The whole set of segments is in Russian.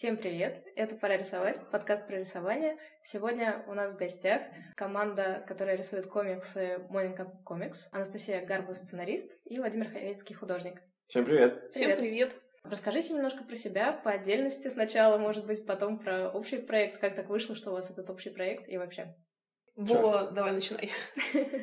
Всем привет! Это «Пора рисовать», подкаст про рисование. Сегодня у нас в гостях команда, которая рисует комиксы Моника Комикс, Анастасия Гарбус, сценарист, и Владимир Ховецкий, художник. Всем привет! Всем привет! Расскажите немножко про себя по отдельности сначала, может быть, потом про общий проект, как так вышло, что у вас этот общий проект и вообще. Во, давай начинай.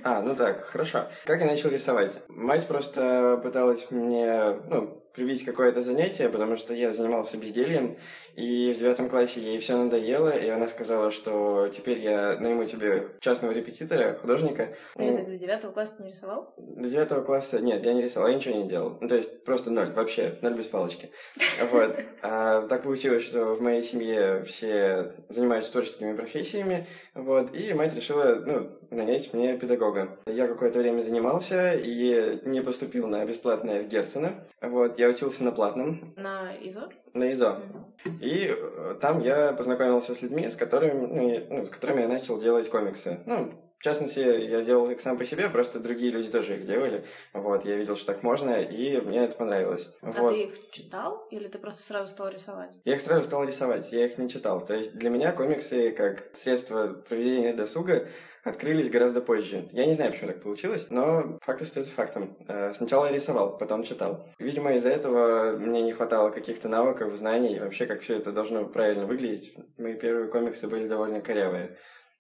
А, ну так, хорошо. Как я начал рисовать? Мать просто пыталась мне, ну, привить какое-то занятие, потому что я занимался бездельем, и в девятом классе ей все надоело, и она сказала, что теперь я найму тебе частного репетитора, художника. Нет, ты до девятого класса не рисовал? До девятого класса нет, я не рисовал, я ничего не делал. Ну, то есть просто ноль, вообще, ноль без палочки. Вот. А так получилось, что в моей семье все занимаются творческими профессиями, вот, и мать решила, ну, нанять мне педагога. Я какое-то время занимался и не поступил на бесплатное в Герцена. Вот, я учился на платном. На ИЗО? На ИЗО. Mm-hmm. И э, там я познакомился с людьми, с которыми, ну, ну, с которыми я начал делать комиксы. Ну, в частности, я делал их сам по себе, просто другие люди тоже их делали. Вот, я видел, что так можно, и мне это понравилось. А вот. ты их читал, или ты просто сразу стал рисовать? Я их сразу стал рисовать, я их не читал. То есть для меня комиксы, как средство проведения досуга, открылись гораздо позже. Я не знаю, почему так получилось, но факт остается фактом. Э, сначала я рисовал, потом читал. Видимо, из-за этого мне не хватало каких-то навыков, знаний, вообще, как все это должно правильно выглядеть. Мои первые комиксы были довольно корявые.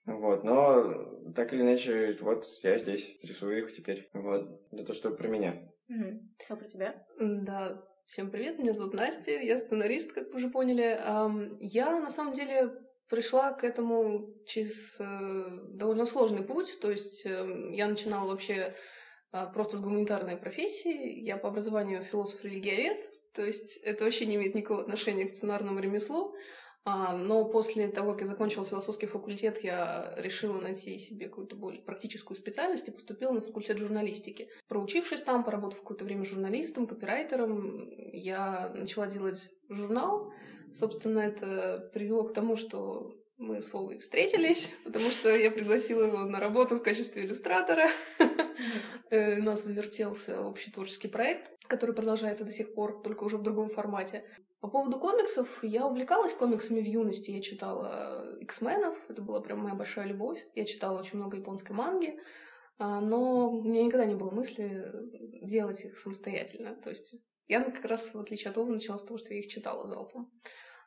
Вот, но так или иначе, вот я здесь рисую их теперь. Вот, это что про меня. Угу. Что про тебя? Да, всем привет, меня зовут Настя, я сценарист, как вы уже поняли. Я на самом деле пришла к этому через э, довольно сложный путь, то есть эм, я начинала вообще а, просто с гуманитарной профессии, я по образованию философ-религиовед, то есть это вообще не имеет никакого отношения к сценарному ремеслу, а, но после того, как я закончила философский факультет, я решила найти себе какую-то более практическую специальность и поступила на факультет журналистики. Проучившись там, поработав какое-то время журналистом, копирайтером, я начала делать журнал. Собственно, это привело к тому, что мы с Вовой встретились, потому что я пригласила его на работу в качестве иллюстратора. Э, у нас завертелся общий творческий проект, который продолжается до сих пор, только уже в другом формате. По поводу комиксов, я увлекалась комиксами в юности. Я читала X-менов, это была прям моя большая любовь. Я читала очень много японской манги, а, но у меня никогда не было мысли делать их самостоятельно. То есть я как раз, в отличие от Овы, начала с того, что я их читала залпом.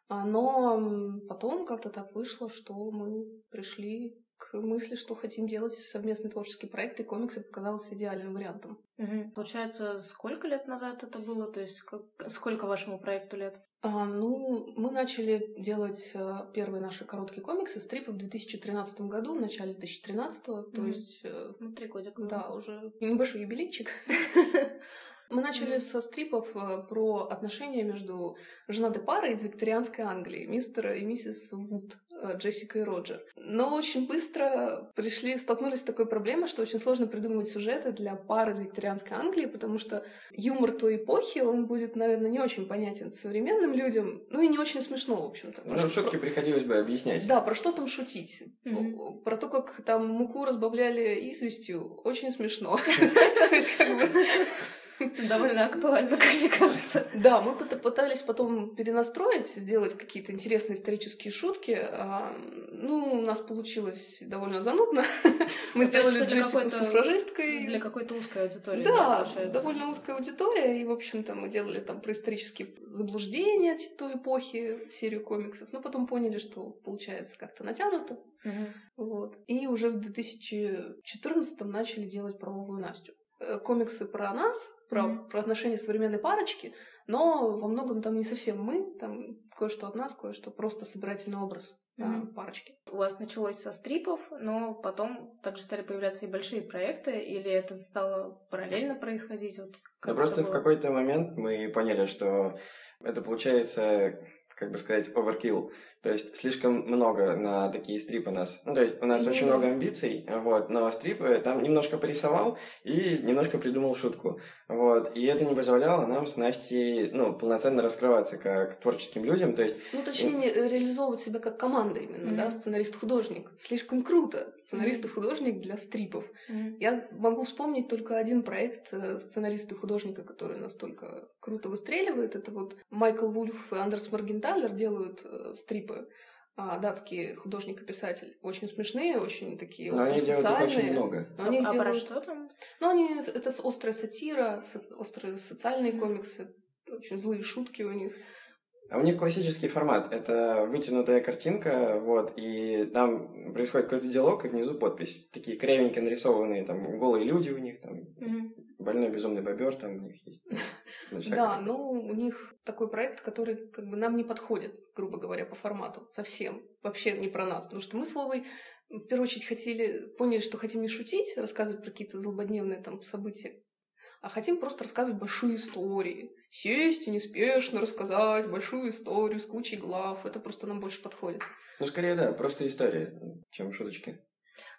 А, но потом как-то так вышло, что мы пришли к мысли, что хотим делать совместный творческий проект, и комиксы показался идеальным вариантом. Угу. Получается, сколько лет назад это было? То есть как... сколько вашему проекту лет? А, ну, мы начали делать а, первые наши короткие комиксы, стрипы в 2013 году, в начале 2013, mm то есть... Э, ну, три годика. Да, уже небольшой юбилейчик. Мы начали mm. со стрипов э, про отношения между женатой парой из викторианской Англии, мистер и миссис Вуд, Джессика и Роджер. Но очень быстро пришли, столкнулись с такой проблемой, что очень сложно придумывать сюжеты для пары из викторианской Англии, потому что юмор той эпохи, он будет, наверное, не очень понятен современным людям, ну и не очень смешно, в общем-то. Ну, шутки приходилось бы объяснять. Да, про что там шутить? Mm-hmm. Про то, как там муку разбавляли известью, очень смешно. Довольно актуально, как мне кажется. Да, мы пытались потом перенастроить, сделать какие-то интересные исторические шутки. А, ну, у нас получилось довольно занудно. Мы сделали Джессику суфражисткой. Для какой-то узкой аудитории. Да, довольно узкая аудитория. И, в общем-то, мы делали там про исторические заблуждения той эпохи, серию комиксов. Но потом поняли, что получается как-то натянуто. Вот. И уже в 2014 начали делать про Вову Настю. Э, комиксы про нас, про, mm-hmm. про отношения современной парочки, но во многом там не совсем мы, там кое-что от нас, кое-что просто собирательный образ mm-hmm. да, парочки. У вас началось со стрипов, но потом также стали появляться и большие проекты, или это стало параллельно происходить? Вот да, просто было? в какой-то момент мы поняли, что это получается как бы сказать, overkill. То есть слишком много на такие стрипы нас. Ну, то есть у нас mm-hmm. очень много амбиций, вот, но стрипы там немножко порисовал и немножко придумал шутку. Вот. И это не позволяло нам с Настей, ну, полноценно раскрываться как творческим людям. То есть... Ну, точнее, и... реализовывать себя как команда именно, mm-hmm. да, сценарист-художник. Слишком круто. Сценарист и художник для стрипов. Mm-hmm. Я могу вспомнить только один проект э, сценариста и художника, который настолько круто выстреливает. Это вот Майкл Вульф и Андерс Маргенталь Тайлер делают э, стрипы а, датский художник и писатель. Очень смешные, очень такие Но они делают их очень много. Но они а про делают... что там? Ну, они... Это острая сатира, со- острые социальные комиксы, очень злые шутки у них. А у них классический формат. Это вытянутая картинка, вот, и там происходит какой-то диалог, и внизу подпись. Такие кривенько нарисованные, там, голые люди у них, там, Мгм. больной безумный бобер там у них есть. Ну. Да, но у них такой проект, который как бы нам не подходит, грубо говоря, по формату. Совсем. Вообще не про нас. Потому что мы с Вовой в первую очередь хотели, поняли, что хотим не шутить, рассказывать про какие-то злободневные там события, а хотим просто рассказывать большие истории. Сесть и неспешно рассказать большую историю с кучей глав. Это просто нам больше подходит. Ну, скорее, да, просто история, чем шуточки.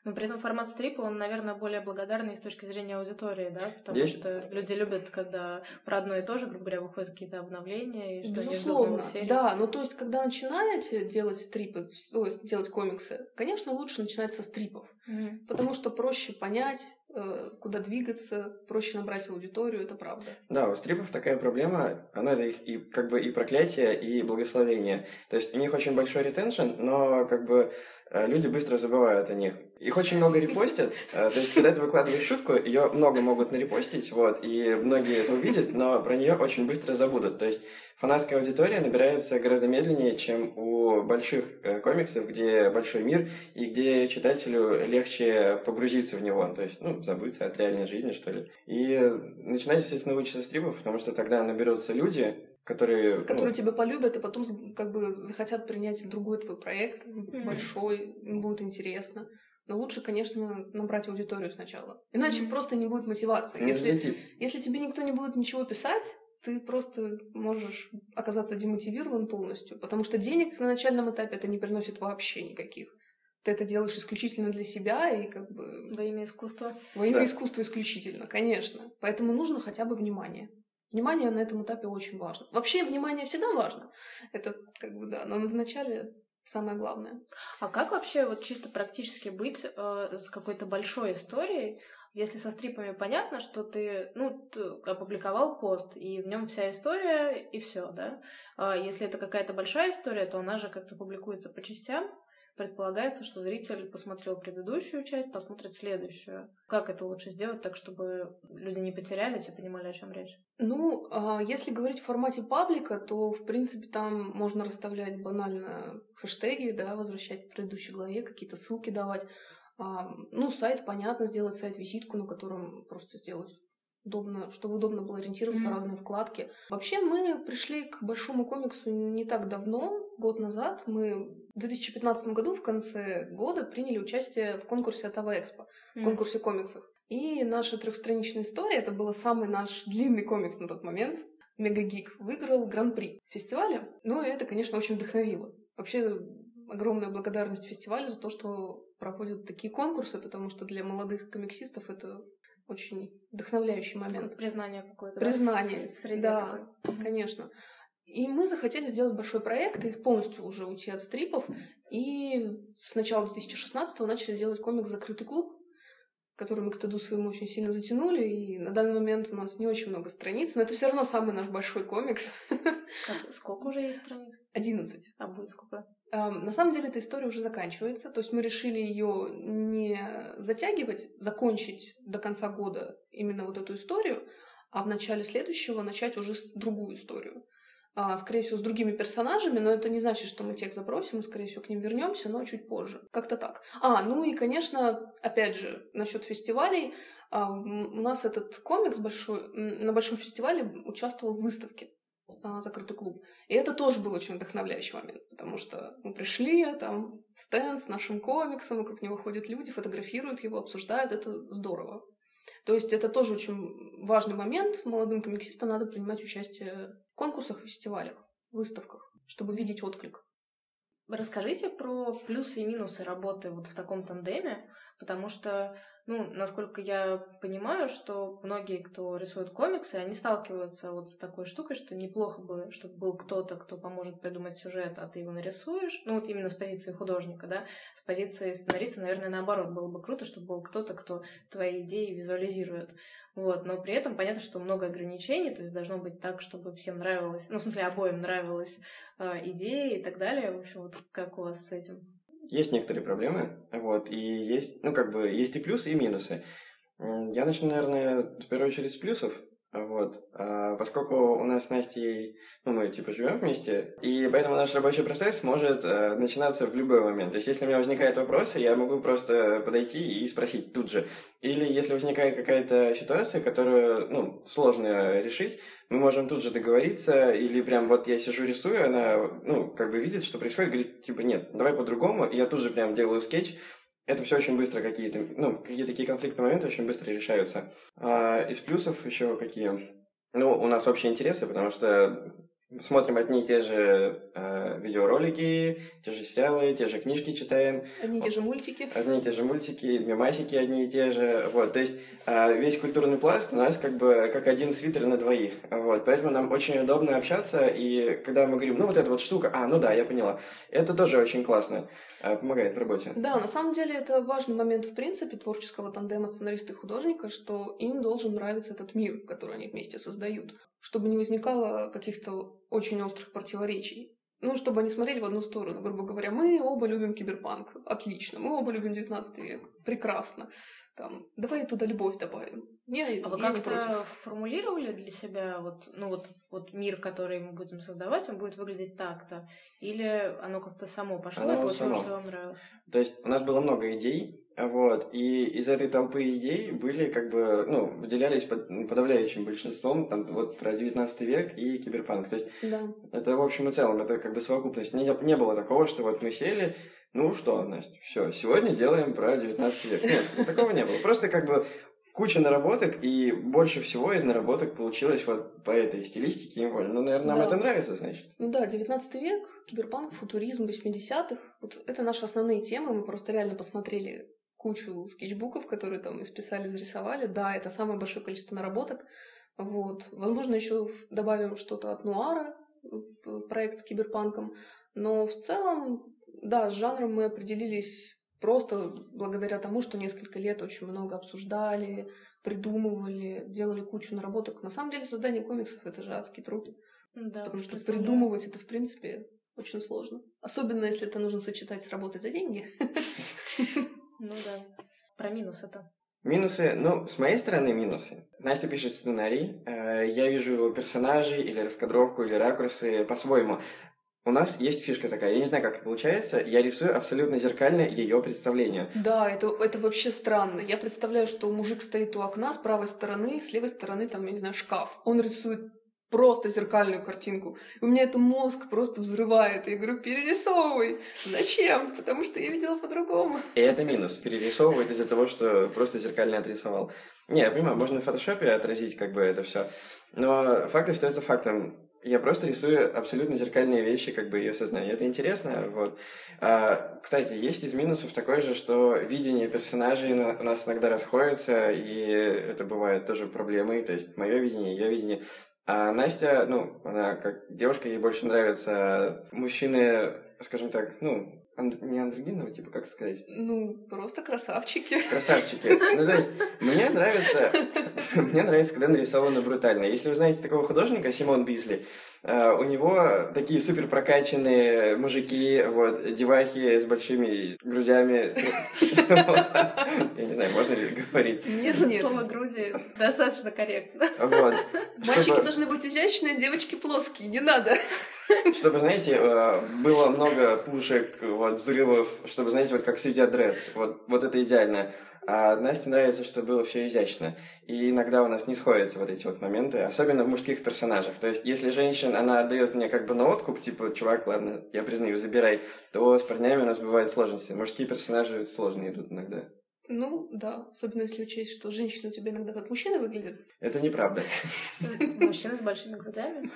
Но при этом формат стрипа, он, наверное, более благодарный с точки зрения аудитории, да? Потому Есть- что люди любят, когда про одно и то же, грубо говоря, выходят какие-то обновления, и что Безусловно, да. Ну, то есть, когда начинаете делать стрипы, ой, делать комиксы, конечно, лучше начинать со стрипов. Мгм. Потому что проще понять, э, куда двигаться, проще набрать аудиторию, это правда. Да, у стрипов такая проблема, она их и как бы и проклятие, и благословение. То есть у них очень большой ретеншн, но как бы люди быстро забывают о них. Их очень много репостят, э, то есть когда ты выкладываешь шутку, ее много могут нарепостить, вот, и многие это увидят, но про нее очень быстро забудут. То есть фанатская аудитория набирается гораздо медленнее, чем у больших э, комиксов, где большой мир, и где читателю легче погрузиться в него, то есть, ну, забыться от реальной жизни, что ли. И э, начинать, естественно, учиться стрипов, потому что тогда наберутся люди, которые... ну, Которые тебя полюбят, и потом как бы захотят принять другой твой проект, большой, им будет интересно. Но лучше, конечно, набрать аудиторию сначала. Иначе Мгм. просто не будет мотивации. не Если, если тебе никто не будет ничего писать, ты просто можешь оказаться демотивирован полностью, потому что денег на начальном этапе это не приносит вообще никаких. Ты это делаешь исключительно для себя и как бы Во имя искусства. во имя Да. искусства исключительно, конечно. Поэтому нужно хотя бы внимание. Внимание на этом этапе очень важно. Вообще внимание всегда важно. Это как бы да, но в начале самое главное. А как вообще вот чисто практически быть э, с какой-то большой историей, если со стрипами понятно, что ты, ну, ты опубликовал пост, и в нем вся история, и все, да? А если это какая-то большая история, то она же как-то публикуется по частям. Предполагается, что зритель посмотрел предыдущую часть, посмотрит следующую. Как это лучше сделать так, чтобы люди не потерялись и понимали, о чем речь? Ну, а если говорить в формате паблика, то, в принципе, там можно расставлять банально хэштеги, да, возвращать к предыдущей главе, какие-то ссылки давать. А, ну, сайт, понятно, сделать сайт-визитку, на котором просто сделать удобно, чтобы удобно было ориентироваться на разные вкладки. Вообще, мы пришли к большому комиксу не так давно, год назад. Мы в 2015 году, в конце года, приняли участие в конкурсе Атава Экспо в конкурсе комиксов. И наша трехстраничная история, это был самый наш длинный комикс на тот момент, Мегагик, выиграл гран-при фестиваля. Ну и это, конечно, очень вдохновило. Вообще, огромная благодарность фестивалю за то, что проводят такие конкурсы, потому что для молодых комиксистов это очень вдохновляющий момент. Признание какое-то. Признание, в среде да. такой. Конечно. И мы захотели сделать большой проект и полностью уже уйти от стрипов. И с начала 2016 начали делать комикс «Закрытый клуб», который мы к стыду своему очень сильно затянули. И на данный момент у нас не очень много страниц, но это все равно самый наш большой комикс. А сколько уже есть страниц? 11. А будет сколько? Эм, На самом деле эта история уже заканчивается, то есть мы решили ее не затягивать, закончить до конца года именно вот эту историю, а в начале следующего начать уже другую историю. А, Скорее всего, с другими персонажами, но это не значит, что мы текст забросим, мы, скорее всего, к ним вернемся, но чуть позже. Как-то так. А, ну и, конечно, опять же, насчет фестивалей. а, У нас этот комикс большой, на большом фестивале участвовал в выставке а, закрытый клуб. И это тоже был очень вдохновляющий момент, потому что мы пришли, там стенд с нашим комиксом, вокруг него ходят люди, фотографируют его, обсуждают, это здорово. То есть это тоже очень важный момент. Молодым комиксистам надо принимать участие конкурсах и фестивалях, выставках, чтобы видеть отклик. Расскажите про плюсы и минусы работы вот в таком тандеме, потому что ну, насколько я понимаю, что многие, кто рисует комиксы, они сталкиваются вот с такой штукой, что неплохо бы, чтобы был кто-то, кто поможет придумать сюжет, а ты его нарисуешь. Ну, вот именно с позиции художника, да. С позиции сценариста, наверное, наоборот, было бы круто, чтобы был кто-то, кто твои идеи визуализирует. Вот, но при этом понятно, что много ограничений, то есть должно быть так, чтобы всем нравилось, ну, в смысле, обоим нравилась э, идея и так далее. В общем, вот как у вас с этим? Есть некоторые проблемы, вот, и есть, ну, как бы, есть и плюсы, и минусы. Я начну, наверное, в первую очередь с плюсов. Вот. А поскольку у нас с Настей, ну, мы типа живем вместе, и поэтому наш рабочий процесс может э, начинаться в любой момент. То есть, если у меня возникают вопросы, я могу просто подойти и спросить тут же. Или если возникает какая-то ситуация, которую, ну, сложно решить, мы можем тут же договориться, или прям вот я сижу рисую, она, ну, как бы видит, что происходит, говорит, типа, нет, давай по-другому, и я тут же прям делаю скетч, это все очень быстро какие-то, ну, какие-то такие конфликтные моменты очень быстро решаются. А из плюсов еще какие? Ну, у нас общие интересы, потому что смотрим одни и те же э, видеоролики, те же сериалы, те же книжки читаем. Одни и те же мультики. Одни и те же мультики, мемасики одни и те же. Вот, то есть э, весь культурный пласт у нас как бы как один свитер на двоих. Вот, поэтому нам очень удобно общаться, и когда мы говорим, ну вот эта вот штука, а, ну да, я поняла. Это тоже очень классно, э, помогает в работе. Да, на самом деле это важный момент в принципе творческого тандема сценариста и художника, что им должен нравиться этот мир, который они вместе создают чтобы не возникало каких-то очень острых противоречий. Ну, чтобы они смотрели в одну сторону. Грубо говоря, мы оба любим киберпанк. Отлично. Мы оба любим 19 век. Прекрасно. Там, давай туда любовь добавим. Не, а вы как-то формулировали для себя вот, ну вот, вот мир, который мы будем создавать, он будет выглядеть так-то? Или оно как-то само пошло, оно и само. что вам нравилось? То есть у нас было много идей, вот, и из этой толпы идей были как бы, ну, выделялись под, подавляющим большинством, там, вот, про 19 век и киберпанк. То есть, да. это в общем и целом, это как бы совокупность. Не, не было такого, что вот мы сели, ну что, Настя, все, сегодня делаем про 19 век. Нет, ну, такого не было. Просто как бы куча наработок, и больше всего из наработок получилось вот по этой стилистике. Ну, наверное, нам да. это нравится, значит. Ну да, 19 век, киберпанк, футуризм 80-х. Вот это наши основные темы. Мы просто реально посмотрели кучу скетчбуков, которые там исписали, зарисовали. Да, это самое большое количество наработок. Вот. Возможно, еще добавим что-то от Нуара в проект с киберпанком. Но в целом, да, с жанром мы определились просто благодаря тому, что несколько лет очень много обсуждали, придумывали, делали кучу наработок. На самом деле создание комиксов — это же адский труд. Да, потому что придумывать это, в принципе, очень сложно. Особенно, если это нужно сочетать с работой за деньги. Ну да. Про минус это. Минусы, ну, с моей стороны минусы. Настя пишет сценарий, э, я вижу персонажей или раскадровку, или ракурсы по-своему. У нас есть фишка такая, я не знаю, как это получается, я рисую абсолютно зеркально ее представление. Да, это, это вообще странно. Я представляю, что мужик стоит у окна с правой стороны, с левой стороны там, я не знаю, шкаф. Он рисует просто зеркальную картинку. У меня это мозг просто взрывает. Я говорю, перерисовывай. Зачем? Потому что я видела по-другому. И это минус. Перерисовывать из-за того, что просто зеркально отрисовал. Не, я понимаю, можно в фотошопе отразить как бы это все. Но факт остается фактом. Я просто рисую абсолютно зеркальные вещи, как бы ее сознание. Это интересно, вот. А, кстати, есть из минусов такое же, что видение персонажей у нас иногда расходится, и это бывает тоже проблемой. То есть мое видение, ее видение. А Настя, ну, она как девушка, ей больше нравятся мужчины, скажем так, ну, анд- не андрогинного, типа, как сказать? Ну, просто красавчики. Красавчики. Ну, то есть, мне нравится, мне нравится, когда нарисовано брутально. Если вы знаете такого художника, Симон Бизли, Uh, у него такие супер прокачанные мужики, вот, девахи с большими грудями. Я не знаю, можно ли говорить? Нет, нет. Слово груди достаточно корректно. Вот. Мальчики должны быть изящные, девочки плоские, не надо. Чтобы, знаете, э, было много пушек, вот, взрывов, чтобы, знаете, вот как Судья Дред. Вот, вот это идеально. А Насте нравится, что было все изящно. И иногда у нас не сходятся вот эти вот моменты, особенно в мужских персонажах. То есть, если женщина, она отдает мне как бы на откуп, типа, чувак, ладно, я признаю, забирай, то с парнями у нас бывают сложности. Мужские персонажи сложно идут иногда. Ну, да. Особенно если учесть, что женщины у тебя иногда как мужчины выглядят. Это неправда. Мужчины с большими грудями.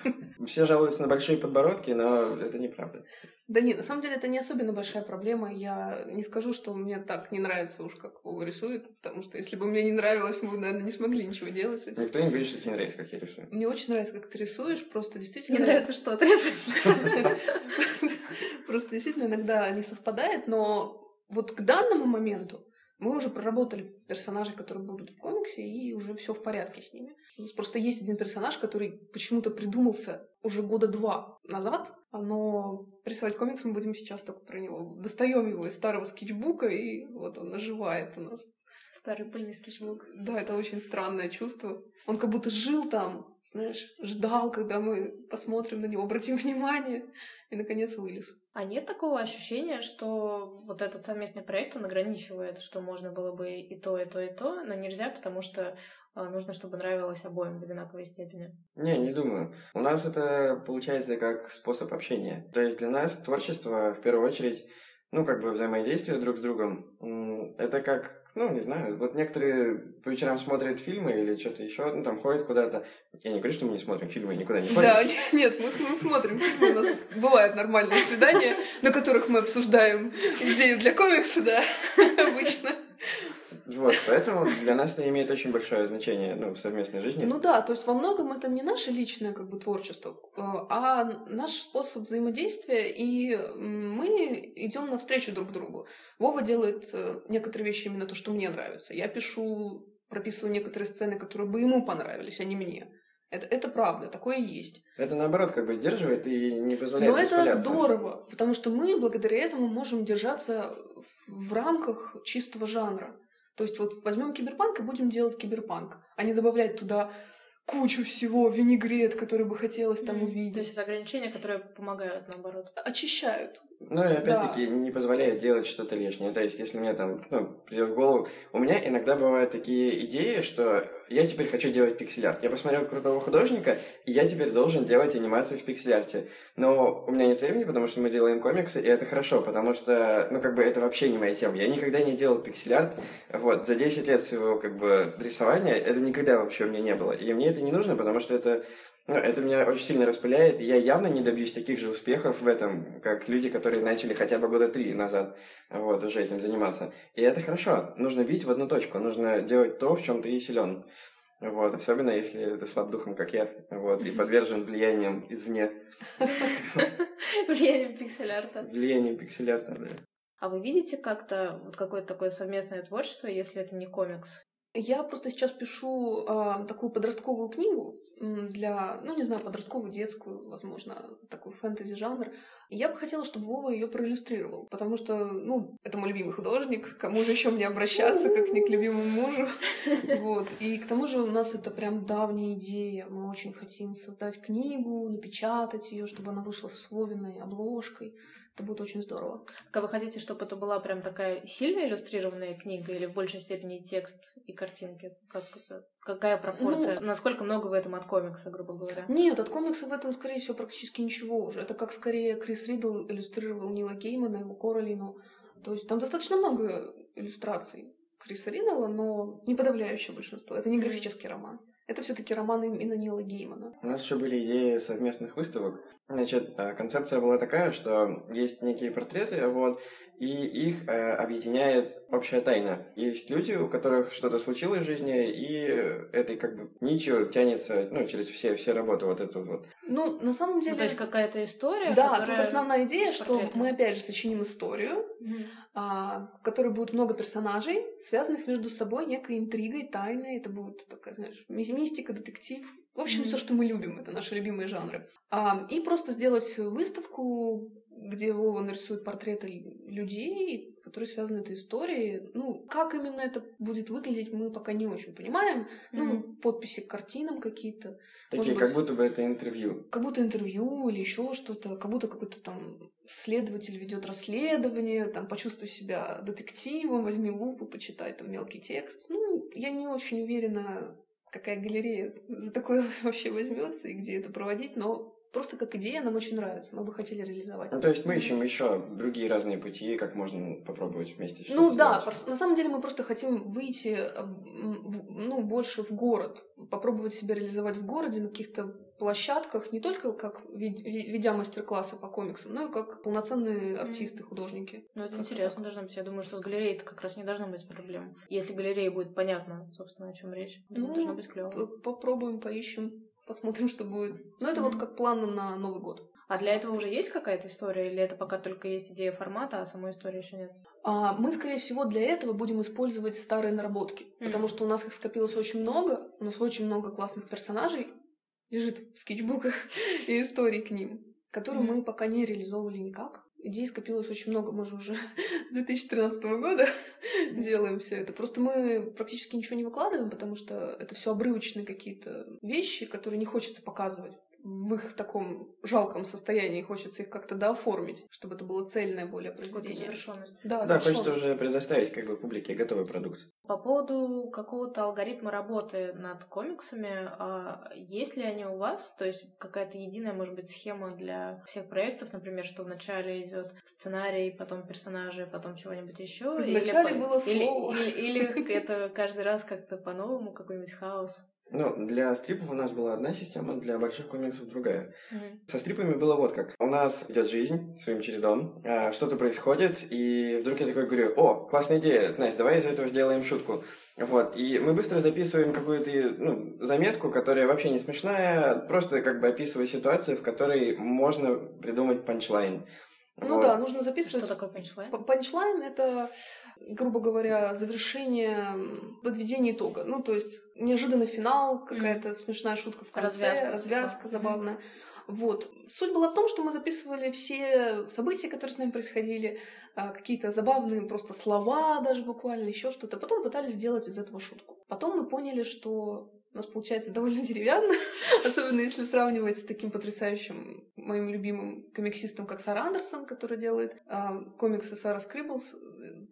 Все жалуются на большие подбородки, но это неправда. Да нет, на самом деле это не особенно большая проблема. Я не скажу, что мне так не нравится уж, как Вова рисует, потому что если бы мне не нравилось, мы бы, наверное, не смогли ничего делать с этим. Никто не говорит, что тебе не нравится, как я рисую. Мне очень нравится, как ты рисуешь, просто действительно... Мне нравится, что ты рисуешь. Просто действительно иногда не совпадает, но вот к данному моменту мы уже проработали персонажей, которые будут в комиксе, и уже все в порядке с ними. У нас просто есть один персонаж, который почему-то придумался уже года два назад, но рисовать комикс мы будем сейчас только про него. Достаем его из старого скетчбука, и вот он оживает у нас. Старый пыльный скетчбук. Да, это очень странное чувство. Он как будто жил там, знаешь, ждал, когда мы посмотрим на него, обратим внимание, и, наконец, вылез. А нет такого ощущения, что вот этот совместный проект, он ограничивает, что можно было бы и то, и то, и то, но нельзя, потому что а, нужно, чтобы нравилось обоим в одинаковой степени. Не, не думаю. У нас это получается как способ общения. То есть для нас творчество в первую очередь ну, как бы взаимодействие друг с другом. Это как, ну, не знаю, вот некоторые по вечерам смотрят фильмы или что-то еще, ну, там ходят куда-то. Я не говорю, что мы не смотрим фильмы, никуда не ходим. Да, нет, мы, мы смотрим фильмы, у нас бывают нормальные свидания, на которых мы обсуждаем идею для комикса, да, обычно. Вот, поэтому для нас это имеет очень большое значение ну, в совместной жизни. Ну да, то есть во многом это не наше личное как бы творчество, э, а наш способ взаимодействия, и мы идем навстречу друг другу. Вова делает э, некоторые вещи именно то, что мне нравится. Я пишу, прописываю некоторые сцены, которые бы ему понравились, а не мне. Это, это правда, такое есть. Это наоборот как бы сдерживает и не позволяет Но это здорово, потому что мы благодаря этому можем держаться в рамках чистого жанра. То есть вот возьмем киберпанк и будем делать киберпанк, а не добавлять туда кучу всего, винегрет, который бы хотелось там увидеть. То есть ограничения, которые помогают, наоборот. Очищают. Ну и опять-таки да. не позволяет делать что-то лишнее. То есть, если мне там ну, придет в голову. У меня иногда бывают такие идеи, что я теперь хочу делать пиксель-арт. Я посмотрел крутого художника, и я теперь должен делать анимацию в пиксель-арте. Но у меня нет времени, потому что мы делаем комиксы, и это хорошо, потому что, ну, как бы это вообще не моя тема. Я никогда не делал пиксель-арт. Вот, за 10 лет своего, как бы, рисования это никогда вообще у меня не было. И мне это не нужно, потому что это ну, это меня очень сильно распыляет. Я явно не добьюсь таких же успехов в этом, как люди, которые начали хотя бы года три назад вот, уже этим заниматься. И это хорошо. Нужно бить в одну точку. Нужно делать то, в чем ты силен. Вот, особенно если ты слаб духом, как я, вот, и подвержен влиянием извне. Влиянием пиксель-арта. Влиянием пиксель-арта, да. А вы видите как-то вот какое-то такое совместное творчество, если это не комикс? Я просто сейчас пишу э, такую подростковую книгу для, ну, не знаю, подростковую, детскую, возможно, такой фэнтези-жанр. И я бы хотела, чтобы Вова ее проиллюстрировал, потому что, ну, это мой любимый художник, кому же еще мне обращаться, как не к любимому мужу. Вот. И к тому же у нас это прям давняя идея. Мы очень хотим создать книгу, напечатать ее, чтобы она вышла с Вовиной обложкой. Это будет очень здорово. Как вы хотите, чтобы это была прям такая сильно иллюстрированная книга или в большей степени текст и картинки? Как это? Какая пропорция? Ну, Насколько много в этом от комикса, грубо говоря? Нет, от комикса в этом, скорее всего, практически ничего уже. Это как скорее Крис Ридл иллюстрировал Нила Геймана, его Королину. То есть там достаточно много иллюстраций Криса Ридла, но не подавляющее большинство. Это не графический роман. Это все-таки роман именно Нила Геймана. У нас еще были идеи совместных выставок. Значит, э, концепция была такая, что есть некие портреты, вот, и их э, объединяет общая тайна. Есть люди, у которых что-то случилось в жизни, и этой как бы нитью тянется, ну, через все, все работы вот эту вот. Ну, на самом деле... Ну, то есть какая-то история, Да, которая... тут основная идея, что мы опять же сочиним историю, mm-hmm. а, в которой будет много персонажей, связанных между собой некой интригой, тайной. Это будет такая, знаешь, мистика, детектив. В общем, mm-hmm. все, что мы любим, это наши любимые жанры. А, и просто сделать выставку, где Вова нарисует портреты людей, которые связаны этой историей. Ну, как именно это будет выглядеть, мы пока не очень понимаем. Mm-hmm. Ну, подписи к картинам какие-то. Такие, быть, как будто бы это интервью. Как будто интервью или еще что-то. Как будто какой-то там следователь ведет расследование, там, почувствуй себя детективом, возьми лупу, почитай там мелкий текст. Ну, я не очень уверена, какая галерея за такое вообще возьмется и где это проводить, но просто как идея нам очень нравится, мы бы хотели реализовать. Ну, то есть мы ищем еще другие разные пути, как можно попробовать вместе Ну да, сделать. на самом деле мы просто хотим выйти, ну, больше в город, попробовать себя реализовать в городе на каких-то площадках, не только как ведя мастер-классы по комиксам, но и как полноценные артисты, художники. Ну, это интересно должно быть. Я думаю, что с галереей это как раз не должно быть проблем. Если галерея будет понятно, собственно, о чем речь, ну, должно быть клево. Попробуем, поищем, посмотрим, что будет. Но это mm-hmm. вот как план на Новый год. А для этого уже есть какая-то история, или это пока только есть идея формата, а самой истории еще нет? А, мы, скорее всего, для этого будем использовать старые наработки, mm-hmm. потому что у нас их скопилось очень много, у нас очень много классных персонажей, лежит в скетчбуках и истории к ним, которые mm-hmm. мы пока не реализовывали никак. Идей скопилось очень много, мы же уже с 2013 года делаем все это. Просто мы практически ничего не выкладываем, потому что это все обрывочные какие-то вещи, которые не хочется показывать в их таком жалком состоянии, хочется их как-то дооформить, чтобы это было цельное более произведение. Завершенность. Да, да хочется уже предоставить как бы публике готовый продукт. По поводу какого-то алгоритма работы над комиксами, а есть ли они у вас? То есть какая-то единая, может быть, схема для всех проектов, например, что вначале идет сценарий, потом персонажи, потом чего-нибудь еще? Вначале или, было слово. Или, или, или это каждый раз как-то по-новому, какой-нибудь хаос? Ну, для стрипов у нас была одна система, для больших комиксов другая. Mm-hmm. Со стрипами было вот как. У нас идет жизнь своим чередом, а, что-то происходит, и вдруг я такой говорю, о, классная идея, Настя, давай из этого сделаем шутку. Вот, и мы быстро записываем какую-то ну, заметку, которая вообще не смешная, просто как бы описывая ситуацию, в которой можно придумать punchline. Ну вот. да, нужно записывать. Что такое punchline? Punchline — это грубо говоря, завершение, подведение итога. Ну, то есть неожиданный финал, какая-то mm. смешная шутка в конце, развязка, развязка забавная. Mm. Вот. Суть была в том, что мы записывали все события, которые с нами происходили, а, какие-то забавные просто слова даже буквально, еще что-то. Потом пытались сделать из этого шутку. Потом мы поняли, что у нас получается довольно деревянно, особенно если сравнивать с таким потрясающим моим любимым комиксистом, как Сара Андерсон, который делает э, комиксы Сара Скриблс.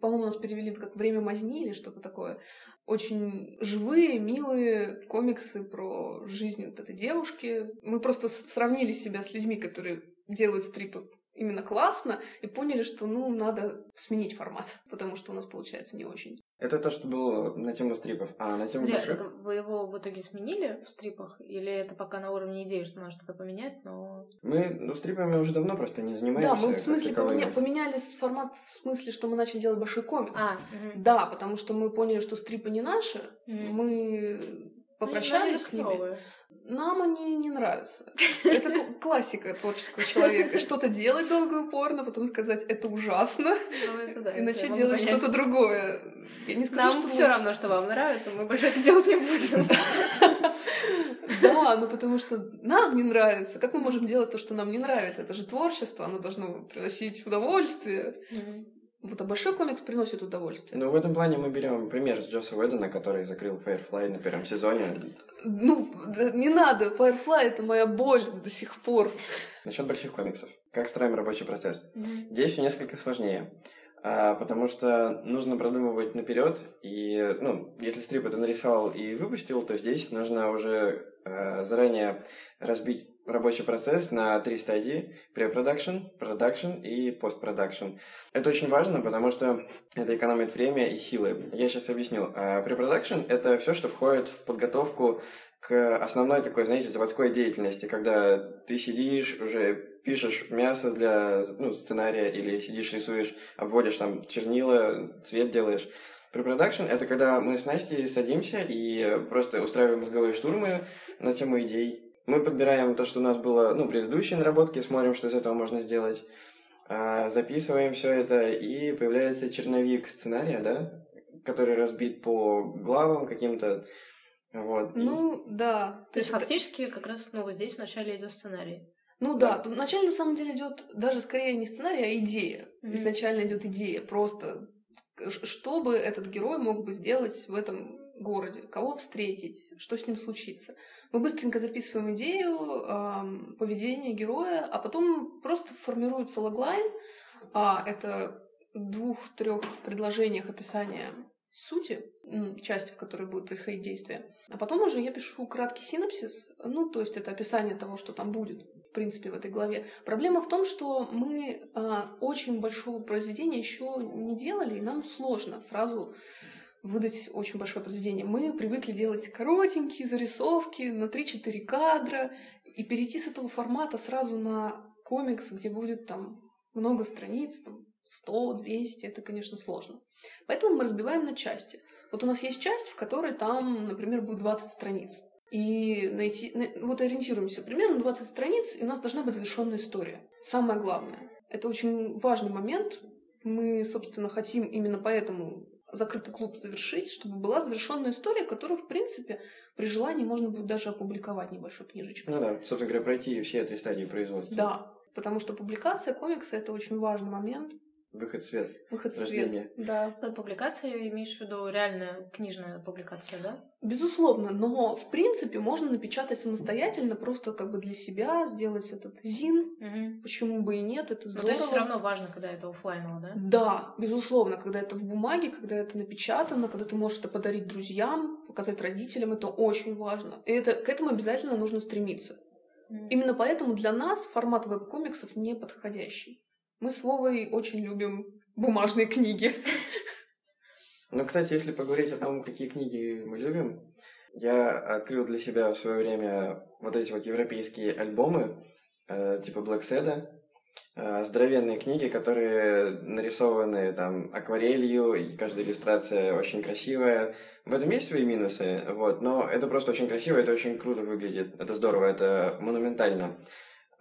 По-моему, нас перевели как «Время мазни» или что-то такое. Очень живые, милые комиксы про жизнь вот этой девушки. Мы просто сравнили себя с людьми, которые делают стрипы именно классно и поняли, что, ну, надо сменить формат, потому что у нас получается не очень. Это то, что было на тему стрипов. А на тему больших... Вы его в итоге сменили в стрипах? Или это пока на уровне идеи, что надо что-то поменять, но... Мы ну, стрипами уже давно просто не занимаемся. Да, мы в смысле поменя... поменяли формат в смысле, что мы начали делать большой комикс. А, угу. Да, потому что мы поняли, что стрипы не наши. Угу. Мы попрощались с ними. Нам они не нравятся. Это классика творческого человека. Что-то делать долго и упорно, потом сказать «это ужасно», ну, это да, и начать делать что-то другое. Я не скажу, Нам что все равно, что вам нравится, мы больше это делать не будем. Да, ну потому что нам не нравится. Как мы можем делать то, что нам не нравится? Это же творчество, оно должно приносить удовольствие. Вот, а большой комикс приносит удовольствие. Ну, в этом плане мы берем пример с Джосса Уэддена, который закрыл Firefly на первом сезоне. Ну, не надо, Firefly — это моя боль до сих пор. Насчет больших комиксов. Как строим рабочий процесс? Mm-hmm. Здесь все несколько сложнее. А, потому что нужно продумывать наперед, и, ну, если стрип это нарисовал и выпустил, то здесь нужно уже а, заранее разбить рабочий процесс на три стадии – pre-production, production и post-production. Это очень важно, потому что это экономит время и силы. Я сейчас объясню. А, pre-production – это все, что входит в подготовку к основной такой, знаете, заводской деятельности, когда ты сидишь, уже пишешь мясо для ну, сценария или сидишь, рисуешь, обводишь там чернила, цвет делаешь. Препродакшн — это когда мы с Настей садимся и просто устраиваем мозговые штурмы на тему идей. Мы подбираем то, что у нас было, ну, предыдущие наработки, смотрим, что из этого можно сделать, а, записываем все это, и появляется черновик сценария, да, который разбит по главам каким-то, вот. Ну, и... да. То есть фактически как раз, ну, вот здесь вначале идет сценарий. Ну да, да. вначале на самом деле идет даже скорее не сценарий, а идея. Mm-hmm. Изначально идет идея, просто что бы этот герой мог бы сделать в этом городе, кого встретить, что с ним случится. Мы быстренько записываем идею э, поведения героя, а потом просто формируется логлайн. А, это двух-трех предложениях описания сути, части, в которой будет происходить действие. А потом уже я пишу краткий синопсис, ну, то есть это описание того, что там будет, в принципе, в этой главе. Проблема в том, что мы а, очень большого произведения еще не делали, и нам сложно сразу выдать очень большое произведение. Мы привыкли делать коротенькие зарисовки на 3-4 кадра и перейти с этого формата сразу на комикс, где будет там много страниц, там 100, 200, это, конечно, сложно. Поэтому мы разбиваем на части. Вот у нас есть часть, в которой там, например, будет 20 страниц. И найти, вот ориентируемся примерно 20 страниц, и у нас должна быть завершенная история. Самое главное. Это очень важный момент. Мы, собственно, хотим именно поэтому закрытый клуб завершить, чтобы была завершенная история, которую, в принципе, при желании можно будет даже опубликовать небольшой книжечкой. Ну да, собственно говоря, пройти все три стадии производства. Да, потому что публикация комикса — это очень важный момент. Выход в свет. Выход в свет, да. Под публикацией имеешь в виду реальная книжная публикация, да? Безусловно, но в принципе можно напечатать самостоятельно, просто как бы для себя сделать этот зин. Угу. Почему бы и нет, это здорово. Но то есть все равно важно, когда это офлайново, да? Да, безусловно, когда это в бумаге, когда это напечатано, когда ты можешь это подарить друзьям, показать родителям, это очень важно. И это, к этому обязательно нужно стремиться. Именно поэтому для нас формат веб-комиксов не подходящий. Мы с Вовой очень любим бумажные книги. Ну, кстати, если поговорить о том, какие книги мы любим, я открыл для себя в свое время вот эти вот европейские альбомы, э, типа Black Seda, э, здоровенные книги, которые нарисованы там акварелью, и каждая иллюстрация очень красивая. В этом есть свои минусы, вот, но это просто очень красиво, это очень круто выглядит, это здорово, это монументально.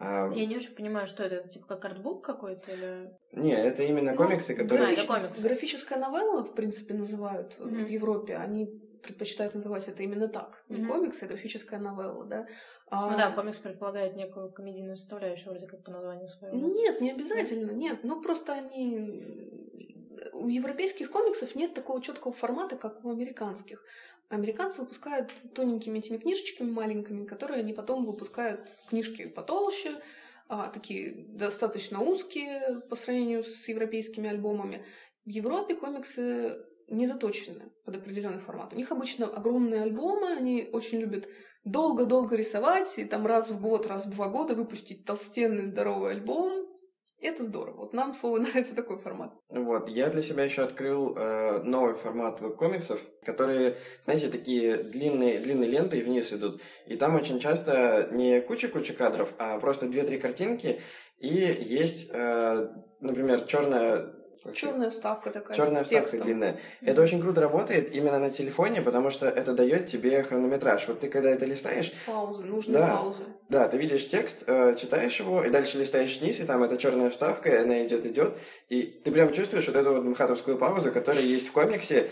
А... Я не очень понимаю, что это, типа как артбук какой-то или... Не, это именно ну, комиксы, которые... Да, это комикс. Графическая новелла, в принципе, называют mm-hmm. в Европе. Они предпочитают называть это именно так. Не mm-hmm. комикс, а графическая новелла, да. А... Ну да, комикс предполагает некую комедийную составляющую, вроде как по названию своему. Нет, не обязательно, нет. Ну просто они... У европейских комиксов нет такого четкого формата, как у американских. Американцы выпускают тоненькими этими книжечками маленькими, которые они потом выпускают книжки потолще, а, такие достаточно узкие по сравнению с европейскими альбомами. В Европе комиксы не заточены под определенный формат. У них обычно огромные альбомы, они очень любят долго-долго рисовать, и там раз в год, раз в два года выпустить толстенный здоровый альбом, это здорово. Вот нам, слово, нравится такой формат. Вот, я для себя еще открыл э, новый формат веб-комиксов, которые, знаете, такие длинные, длинные ленты вниз идут. И там очень часто не куча-куча кадров, а просто две-три картинки. И есть, э, например, черная Черная вставка такая. Черная вставка текстом. длинная. Mm-hmm. Это очень круто работает именно на телефоне, потому что это дает тебе хронометраж. Вот ты когда это листаешь. Паузы, нужны да, паузы. Да, ты видишь текст, э, читаешь его, и дальше листаешь вниз, и там эта черная вставка, она идет, идет. И ты прям чувствуешь вот эту вот мхатовскую паузу, которая есть в комиксе,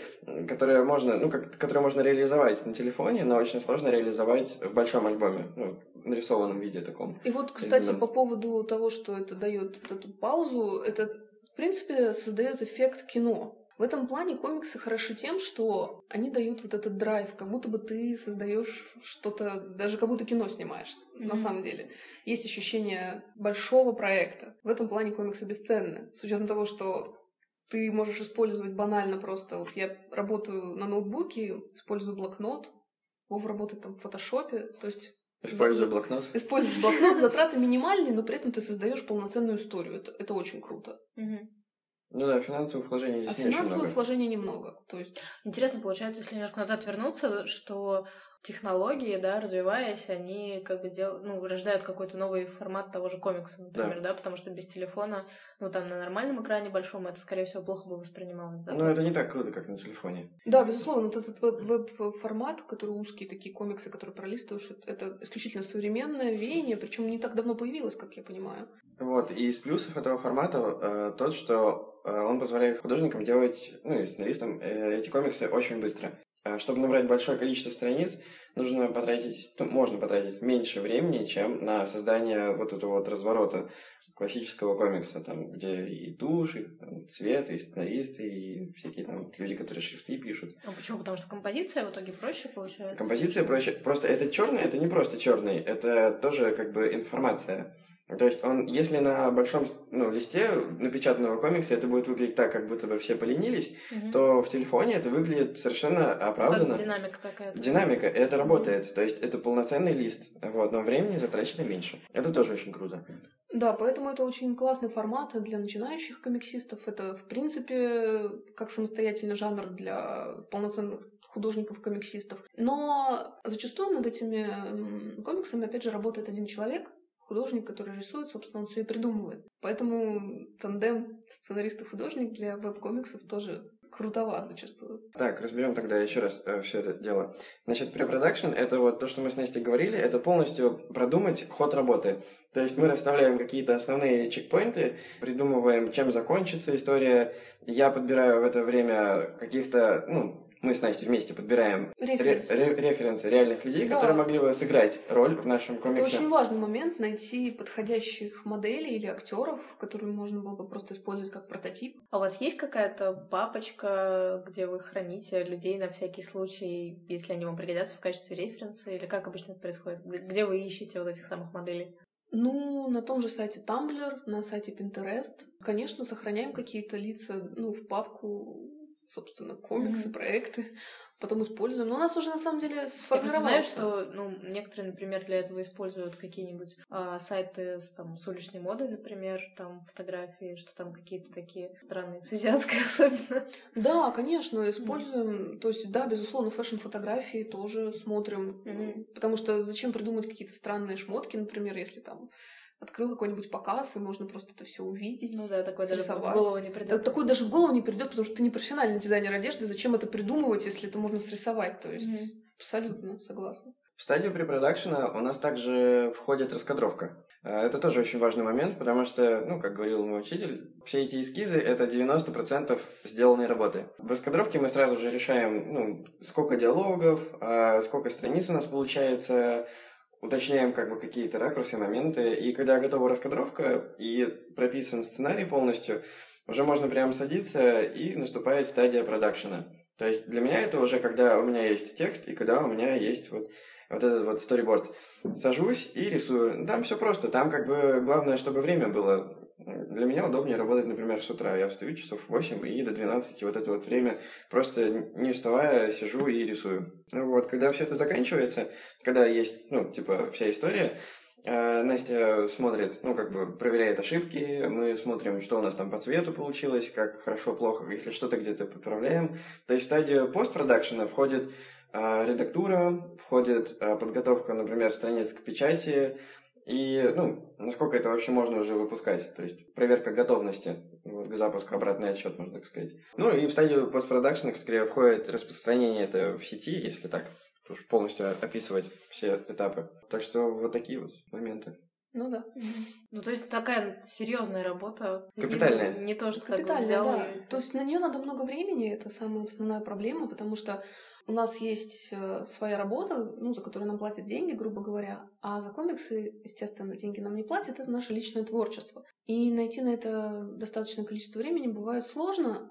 которая можно, ну, как, которую можно реализовать на телефоне, но очень сложно реализовать в большом альбоме, ну, в нарисованном виде таком. И вот, кстати, по поводу того, что это дает вот эту паузу, это в принципе, создает эффект кино. В этом плане комиксы хороши тем, что они дают вот этот драйв, как будто бы ты создаешь что-то, даже как будто кино снимаешь, mm-hmm. на самом деле. Есть ощущение большого проекта. В этом плане комиксы бесценны. С учетом того, что ты можешь использовать банально просто... Вот я работаю на ноутбуке, использую блокнот, Вов работает там в фотошопе, то есть Используя блокнот? Используя блокнот, затраты минимальные, но при этом ты создаешь полноценную историю. Это, это очень круто. Угу. Ну да, финансовых вложений здесь а не финансовых много. вложений немного. То есть... Интересно получается, если немножко назад вернуться, что технологии, да, развиваясь, они как бы дел... ну, рождают какой-то новый формат того же комикса, например, да. да, потому что без телефона, ну, там, на нормальном экране большом это, скорее всего, плохо бы воспринималось, да? Ну, это не так круто, как на телефоне. Да, безусловно, вот этот веб-формат, который узкие такие комиксы, которые пролистываешь, это исключительно современное веяние, причем не так давно появилось, как я понимаю. Вот, и из плюсов этого формата э, тот, что э, он позволяет художникам делать, ну и сценаристам, э, эти комиксы очень быстро. Э, чтобы набрать большое количество страниц, нужно потратить, ну, можно потратить меньше времени, чем на создание вот этого вот разворота классического комикса, там, где и тушь, и там, цвет, и сценаристы, и всякие там люди, которые шрифты пишут. А почему? Потому что композиция в итоге проще получается? Композиция проще. Просто это черный, это не просто черный, это тоже как бы информация. То есть он, если на большом ну, листе напечатанного комикса это будет выглядеть так, как будто бы все поленились, угу. то в телефоне это выглядит совершенно оправданно. Как динамика какая-то. Динамика, это работает. Угу. То есть это полноценный лист, вот, но времени затрачено меньше. Это тоже очень круто. Да, поэтому это очень классный формат для начинающих комиксистов. Это, в принципе, как самостоятельный жанр для полноценных художников-комиксистов. Но зачастую над этими комиксами, опять же, работает один человек, художник, который рисует, собственно, он все и придумывает. Поэтому тандем сценарист-художник для веб-комиксов тоже крутоват зачастую. Так, разберем тогда еще раз э, все это дело. Значит, препродакшн — это вот то, что мы с Настей говорили, это полностью продумать ход работы. То есть мы расставляем какие-то основные чекпоинты, придумываем, чем закончится история. Я подбираю в это время каких-то, ну, мы с Настей вместе подбираем референсы, ре- референсы реальных людей, да. которые могли бы сыграть роль в нашем комиксе. Это очень важный момент найти подходящих моделей или актеров, которые можно было бы просто использовать как прототип. А у вас есть какая-то папочка, где вы храните людей на всякий случай, если они вам пригодятся в качестве референса, или как обычно это происходит? Где вы ищете вот этих самых моделей? Ну, на том же сайте Tumblr, на сайте Pinterest. Конечно, сохраняем какие-то лица ну, в папку собственно, комиксы, mm-hmm. проекты, потом используем. Но у нас уже на самом деле сформировалось. Ты знаешь, что ну, некоторые, например, для этого используют какие-нибудь а, сайты с, там, с уличной модой, например, там фотографии, что там какие-то такие странные, с азиатской особенно. Да, конечно, используем. Mm-hmm. То есть, да, безусловно, фэшн-фотографии тоже смотрим. Mm-hmm. Потому что зачем придумать какие-то странные шмотки, например, если там открыл какой-нибудь показ, и можно просто это все увидеть. Ну да, такое даже в голову не придет. Такое даже в голову не придет, потому что ты не профессиональный дизайнер одежды. Зачем это придумывать, если это можно срисовать? То есть mm-hmm. абсолютно согласна. В стадию препродакшена у нас также входит раскадровка. А, это тоже очень важный момент, потому что, ну, как говорил мой учитель, все эти эскизы — это 90% сделанной работы. В раскадровке мы сразу же решаем, ну, сколько диалогов, а, сколько страниц у нас получается, уточняем как бы какие-то ракурсы, моменты, и когда готова раскадровка и прописан сценарий полностью, уже можно прямо садиться и наступает стадия продакшена. То есть для меня это уже когда у меня есть текст и когда у меня есть вот, вот этот вот сториборд. Сажусь и рисую. Там все просто. Там как бы главное, чтобы время было для меня удобнее работать, например, с утра. Я встаю часов в 8 и до 12, вот это вот время просто не вставая сижу и рисую. Вот, когда все это заканчивается, когда есть, ну, типа, вся история, э, Настя смотрит, ну, как бы проверяет ошибки, мы смотрим, что у нас там по цвету получилось, как хорошо, плохо, если что-то где-то поправляем. То есть в стадию постпродакшена входит э, редактура, входит э, подготовка, например, страниц к печати, и, ну, насколько это вообще можно уже выпускать. То есть проверка готовности к запуску, обратный отчет, можно так сказать. Ну и в стадию постпродакшена, скорее, входит распространение это в сети, если так уж полностью описывать все этапы. Так что вот такие вот моменты. Ну да. Ну, то есть такая серьезная работа. Капитальная. Не, не то, что Капитальная, взял да. И... То есть на нее надо много времени, это самая основная проблема, потому что у нас есть э, своя работа, ну, за которую нам платят деньги, грубо говоря, а за комиксы, естественно, деньги нам не платят, это наше личное творчество. И найти на это достаточное количество времени бывает сложно.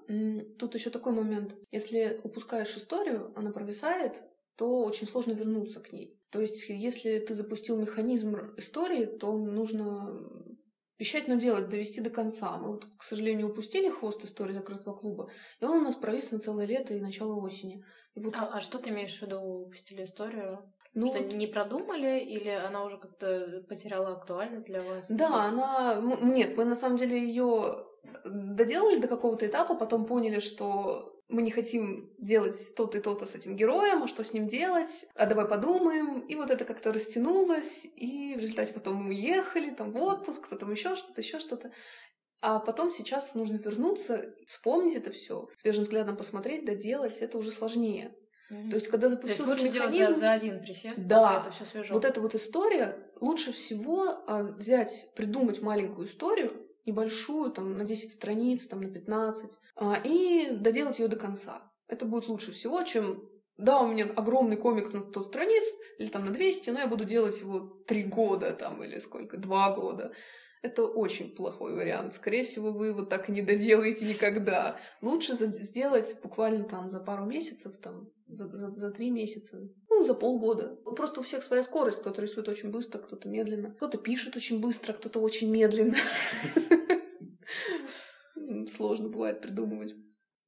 Тут еще такой момент. Если упускаешь историю, она провисает, то очень сложно вернуться к ней. То есть, если ты запустил механизм истории, то нужно вещать, но делать, довести до конца. Мы, вот, к сожалению, упустили хвост истории закрытого клуба, и он у нас провис на целое лето и начало осени. И вот... а, а что ты имеешь в виду, упустили историю? Ну, что вот... не продумали, или она уже как-то потеряла актуальность для вас? Да, она... Нет, мы на самом деле ее доделали до какого-то этапа, потом поняли, что мы не хотим делать то-то и то-то с этим героем, а что с ним делать, а давай подумаем. И вот это как-то растянулось, и в результате потом мы уехали, там в отпуск, потом еще что-то, еще что-то. А потом сейчас нужно вернуться, вспомнить это все, свежим взглядом посмотреть, доделать, это уже сложнее. Mm-hmm. То есть, когда запустился То есть лучше механизм... за, за один присест, да, это все свежо. Вот эта вот история, лучше всего а, взять, придумать маленькую историю, небольшую, там, на 10 страниц, там, на 15, а, и доделать ее до конца. Это будет лучше всего, чем да, у меня огромный комикс на 100 страниц, или там на 200, но я буду делать его 3 года, там, или сколько, 2 года. Это очень плохой вариант. Скорее всего, вы его так и не доделаете никогда. Лучше сделать буквально там за пару месяцев, там, за, за, за три месяца. Ну, за полгода. Просто у всех своя скорость. Кто-то рисует очень быстро, кто-то медленно. Кто-то пишет очень быстро, кто-то очень медленно. Сложно бывает придумывать.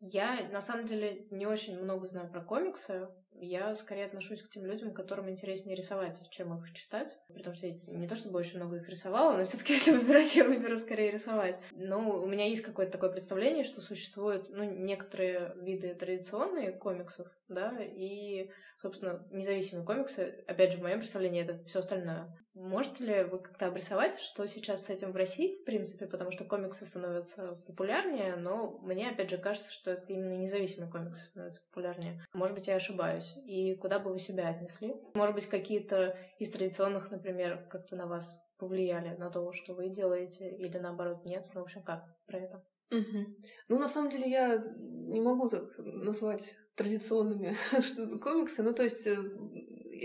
Я, на самом деле, не очень много знаю про комиксы. Я скорее отношусь к тем людям, которым интереснее рисовать, чем их читать. Потому что я не то чтобы очень много их рисовала, но все-таки если выбирать, я выберу скорее рисовать. Но у меня есть какое-то такое представление, что существуют ну, некоторые виды традиционные комиксов, да, и собственно, независимые комиксы, опять же, в моем представлении это все остальное. Можете ли вы как-то обрисовать, что сейчас с этим в России, в принципе, потому что комиксы становятся популярнее, но мне, опять же, кажется, что это именно независимые комиксы становятся популярнее. Может быть, я ошибаюсь. И куда бы вы себя отнесли? Может быть, какие-то из традиционных, например, как-то на вас повлияли на то, что вы делаете, или наоборот нет? Ну, в общем, как про это? Угу. Ну, на самом деле, я не могу так назвать традиционными комиксы. Ну, то есть, э,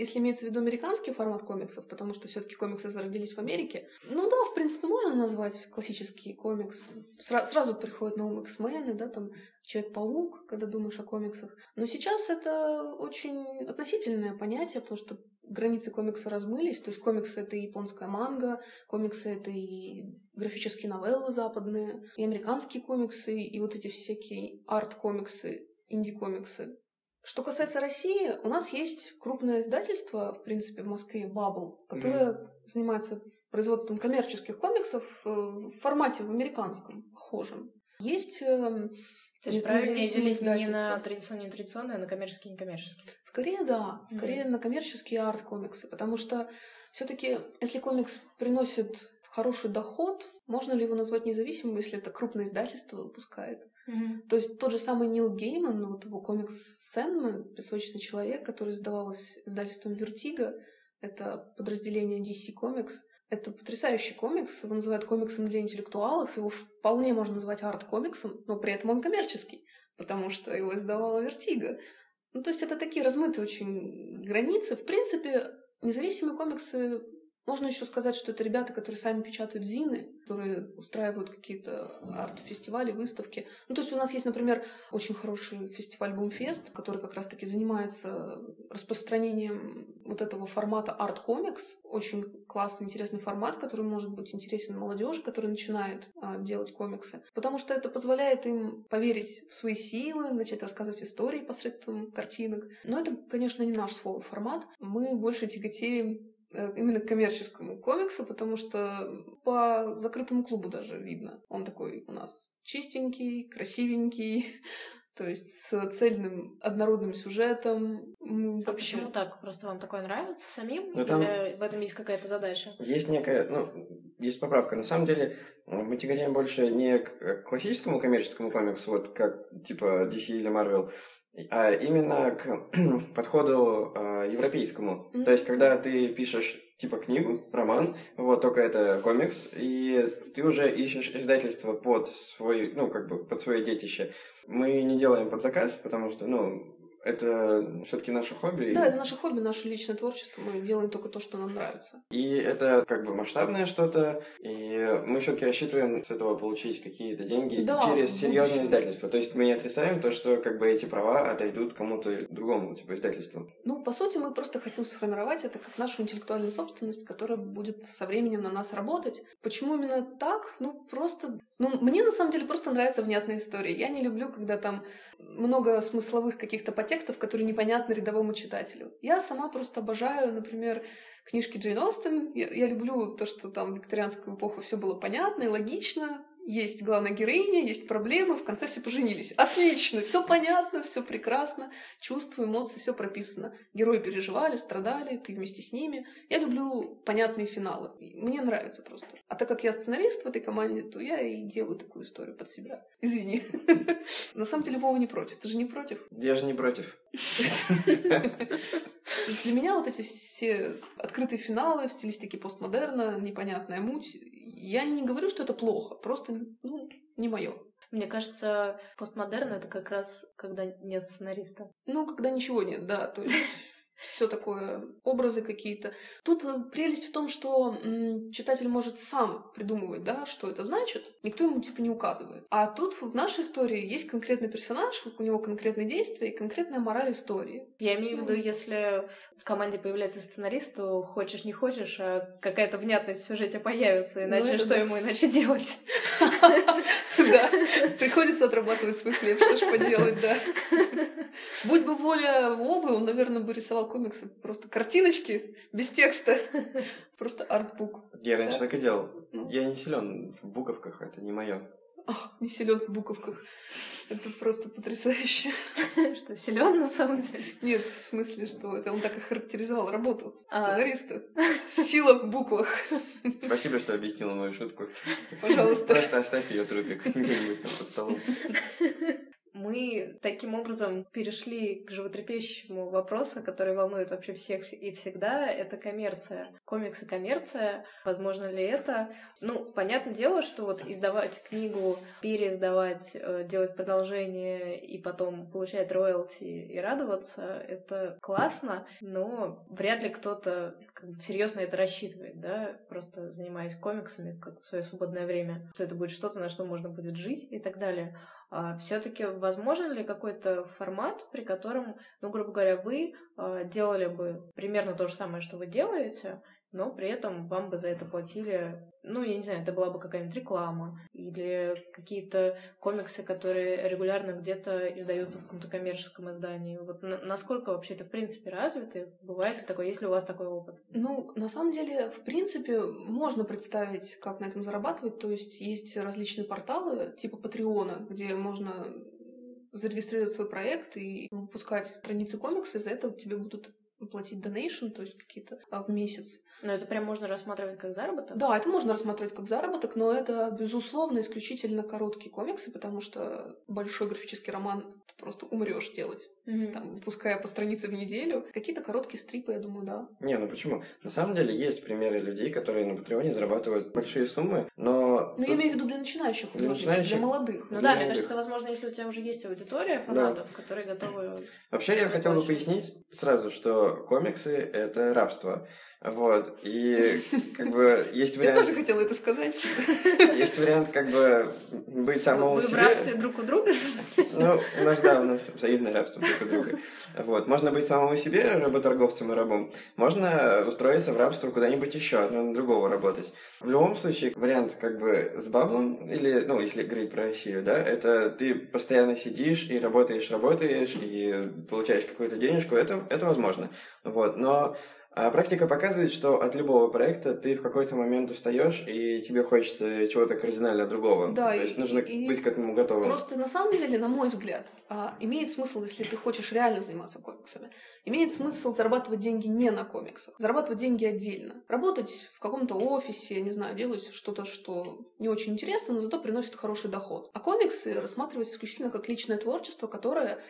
если имеется в виду американский формат комиксов, потому что все-таки комиксы зародились в Америке, ну да, в принципе, можно назвать классический комикс. Сра- сразу приходит на ум X-мены, да, там Человек-паук, когда думаешь о комиксах. Но сейчас это очень относительное понятие, потому что границы комикса размылись. То есть комиксы — это и японская манга, комиксы — это и графические новеллы западные, и американские комиксы, и вот эти всякие арт-комиксы, инди-комиксы. Что касается России, у нас есть крупное издательство, в принципе, в Москве, Bubble, которое mm-hmm. занимается производством коммерческих комиксов э, в формате в американском, похожем. Есть эм, то есть правильнее делить не на традиционные и традиционные, а на коммерческие и некоммерческие? Скорее, да. Скорее mm-hmm. на коммерческие арт-комиксы. Потому что все таки если комикс приносит хороший доход, можно ли его назвать независимым, если это крупное издательство выпускает? Mm-hmm. То есть тот же самый Нил Гейман, ну, вот его комикс «Sandman», «Песочный человек», который издавалось издательством «Vertigo», это подразделение DC Comics, это потрясающий комикс, его называют комиксом для интеллектуалов, его вполне можно назвать арт-комиксом, но при этом он коммерческий, потому что его издавала Vertigo. Ну, то есть это такие размытые очень границы. В принципе, независимые комиксы можно еще сказать, что это ребята, которые сами печатают зины, которые устраивают какие-то арт-фестивали, выставки. Ну, то есть у нас есть, например, очень хороший фестиваль Бумфест, который как раз-таки занимается распространением вот этого формата арт-комикс. Очень классный, интересный формат, который может быть интересен молодежи, которая начинает а, делать комиксы. Потому что это позволяет им поверить в свои силы, начать рассказывать истории посредством картинок. Но это, конечно, не наш свой формат. Мы больше тяготеем именно к коммерческому комиксу, потому что по закрытому клубу даже видно. Он такой у нас чистенький, красивенький, то есть с цельным однородным сюжетом. А почему так? Просто вам такое нравится самим? Ну, там Или в этом есть какая-то задача? Есть некая, ну, есть поправка. На самом деле мы тяготеем больше не к классическому коммерческому комиксу, вот как типа DC или Marvel, а именно к подходу э, европейскому. Mm-hmm. То есть, когда ты пишешь типа книгу, роман, вот только это комикс, и ты уже ищешь издательство под свой, ну, как бы под свое детище. Мы не делаем под заказ, потому что, ну, это все-таки наше хобби. Да, это наше хобби, наше личное творчество. Мы делаем только то, что нам нравится. И это как бы масштабное что-то, и мы все-таки рассчитываем с этого получить какие-то деньги да, через серьезное издательство. То есть мы не отрицаем то, что как бы эти права отойдут кому-то другому, типа издательству. Ну, по сути, мы просто хотим сформировать это как нашу интеллектуальную собственность, которая будет со временем на нас работать. Почему именно так? Ну, просто... Ну, мне на самом деле просто нравятся внятные истории. Я не люблю, когда там много смысловых каких-то подтекстов, которые непонятны рядовому читателю. Я сама просто обожаю, например, книжки Джейн Остин. Я, я люблю то, что там в викторианскую эпоху все было понятно и логично, есть главная героиня, есть проблемы, в конце все поженились. Отлично, все понятно, все прекрасно, чувства, эмоции, все прописано. Герои переживали, страдали, ты вместе с ними. Я люблю понятные финалы. Мне нравится просто. А так как я сценарист в этой команде, то я и делаю такую историю под себя. Извини. На самом деле Вова не против. Ты же не против? Я же не против. Для меня вот эти все открытые финалы в стилистике постмодерна, непонятная муть, я не говорю, что это плохо, просто ну, не мое. Мне кажется, постмодерн это как раз когда нет сценариста. Ну, когда ничего нет, да. То есть все такое, образы какие-то. Тут э, прелесть в том, что читатель может сам придумывать, да, что это значит. Никто ему типа не указывает. А тут в нашей истории есть конкретный персонаж, у него конкретные действия и конкретная мораль истории. Я имею в виду, если в команде появляется сценарист, то хочешь не хочешь, а какая-то внятность в сюжете появится, иначе что ему иначе делать? Да, приходится отрабатывать свой хлеб, что ж поделать, да. Будь бы воля Вовы, он, наверное, бы рисовал комиксы просто картиночки без текста. Просто артбук. Я раньше так и делал. Ну. Я не силен в буковках, это не мое. Ах, не силен в буковках. Это просто потрясающе. Что, силен на самом деле? Нет, в смысле, что это он так и характеризовал работу а. сценариста. Сила в буквах. Спасибо, что объяснила мою шутку. Пожалуйста. Просто оставь ее трупик где-нибудь под столом мы таким образом перешли к животрепещущему вопросу, который волнует вообще всех и всегда. Это коммерция. Комиксы коммерция. Возможно ли это? Ну, понятное дело, что вот издавать книгу, переиздавать, э, делать продолжение и потом получать роялти и радоваться, это классно, но вряд ли кто-то как всерьез на это рассчитывает, да, просто занимаясь комиксами как в свое свободное время, что это будет что-то, на что можно будет жить и так далее. А все-таки возможен ли какой-то формат, при котором, ну, грубо говоря, вы а, делали бы примерно то же самое, что вы делаете, но при этом вам бы за это платили, ну, я не знаю, это была бы какая-нибудь реклама или какие-то комиксы, которые регулярно где-то издаются в каком-то коммерческом издании. Вот на- насколько вообще это в принципе развито? Бывает ли такое, есть ли у вас такой опыт? Ну, на самом деле, в принципе, можно представить, как на этом зарабатывать. То есть есть различные порталы типа Патреона, где можно зарегистрировать свой проект и выпускать страницы комикса, и за это тебе будут платить донейшн, то есть какие-то а, в месяц. Но это прям можно рассматривать как заработок? Да, это можно рассматривать как заработок, но это, безусловно, исключительно короткие комиксы, потому что большой графический роман ты просто умрешь делать, mm-hmm. там, выпуская по странице в неделю. Какие-то короткие стрипы, я думаю, да. Не, ну почему? На самом деле есть примеры людей, которые на Патреоне зарабатывают большие суммы, но... Ну, я имею в виду для начинающих художников, для, начинающих... для молодых. Ну для да, молодых. мне кажется, возможно, если у тебя уже есть аудитория фанатов, да. которые готовы... Вообще, я хотел бы пояснить сразу, что комиксы — это рабство. Вот, и как бы есть вариант... Я тоже хотела это сказать. Есть вариант как бы быть самому Вы себе... в рабстве друг у друга? Ну, у нас, да, у нас взаимное рабство друг у друга. Вот, можно быть самому себе работорговцем и рабом. Можно устроиться в рабство куда-нибудь еще, на другого работать. В любом случае, вариант как бы с баблом, или, ну, если говорить про Россию, да, это ты постоянно сидишь и работаешь, работаешь, и получаешь какую-то денежку, это, это возможно. Вот, но а практика показывает, что от любого проекта ты в какой-то момент устаешь, и тебе хочется чего-то кардинально другого. Да, То есть нужно и быть к этому готовым. Просто на самом деле, на мой взгляд, а, имеет смысл, если ты хочешь реально заниматься комиксами, имеет смысл зарабатывать деньги не на комиксах, зарабатывать деньги отдельно. Работать в каком-то офисе, не знаю, делать что-то, что не очень интересно, но зато приносит хороший доход. А комиксы рассматривать исключительно как личное творчество, которое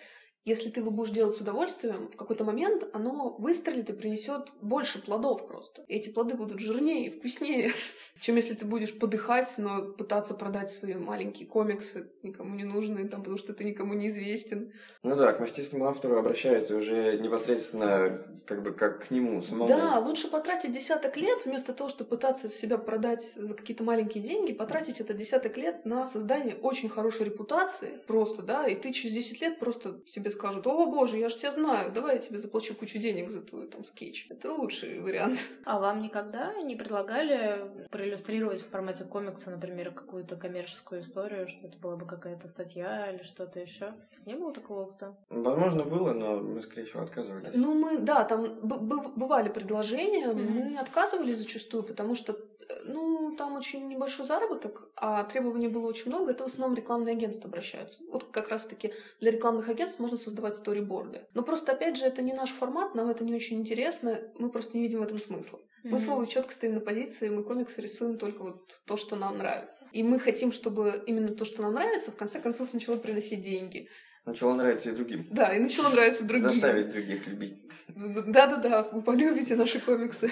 если ты его будешь делать с удовольствием, в какой-то момент оно выстрелит и принесет больше плодов просто. И эти плоды будут жирнее и вкуснее, чем если ты будешь подыхать, но пытаться продать свои маленькие комиксы, никому не нужные, там, потому что ты никому не известен. Ну да, к мастистому автору обращаются уже непосредственно как бы как к нему самому. Да, лучше потратить десяток лет, вместо того, чтобы пытаться себя продать за какие-то маленькие деньги, потратить это десяток лет на создание очень хорошей репутации, просто, да, и ты через 10 лет просто себе тебе скажут, о боже, я же тебя знаю, давай я тебе заплачу кучу денег за твой там скетч. Это лучший вариант. А вам никогда не предлагали проиллюстрировать в формате комикса, например, какую-то коммерческую историю, что это была бы какая-то статья или что-то еще? Не было такого опыта? Возможно, было, но мы, скорее всего, отказывались. Ну, мы, да, там бывали предложения, mm-hmm. мы отказывались зачастую, потому что ну, там очень небольшой заработок, а требований было очень много. Это в основном рекламные агентства обращаются. Вот как раз-таки для рекламных агентств можно создавать сториборды. Но просто, опять же, это не наш формат, нам это не очень интересно, мы просто не видим в этом смысла. Мы с Вовой четко стоим на позиции, мы комиксы рисуем только вот то, что нам нравится. И мы хотим, чтобы именно то, что нам нравится, в конце концов начало приносить деньги. Начало нравиться и другим. Да, и начало нравиться другим. Заставить других любить. Да-да-да, вы полюбите наши комиксы.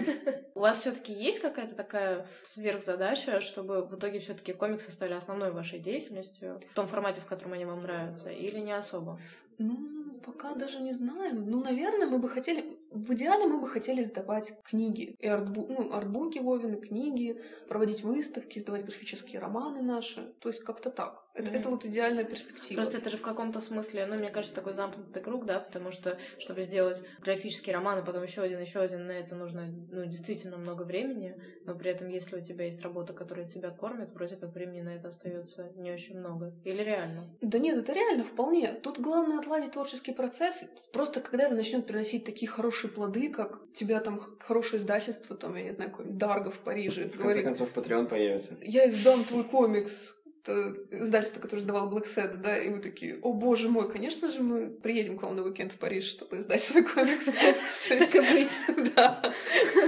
У вас все-таки есть какая-то такая сверхзадача, чтобы в итоге все-таки комиксы стали основной вашей деятельностью в том формате, в котором они вам нравятся, или не особо? Ну, пока даже не знаем. Ну, наверное, мы бы хотели... В идеале мы бы хотели сдавать книги. И артбу... ну, артбуки Вовины, книги, проводить выставки, сдавать графические романы наши. То есть как-то так. Это, mm-hmm. это вот идеальная перспектива. Просто это же в каком-то смысле, ну, мне кажется, такой замкнутый круг, да, потому что, чтобы сделать графический роман, а потом еще один, еще один, на это нужно, ну, действительно много времени, но при этом, если у тебя есть работа, которая тебя кормит, вроде как времени на это остается не очень много. Или реально? Да нет, это реально вполне. Тут главное отладить творческий процесс. Просто когда это начнет приносить такие хорошие плоды, как у тебя там хорошее издательство, там, я не знаю, какой Дарго в Париже. В говорит, конце концов, Patreon появится. Я издам твой комикс издательство, которое издавало Black Sad, да, и мы такие, о боже мой, конечно же, мы приедем к вам на уикенд в Париж, чтобы издать свой комикс. Так и быть. Да,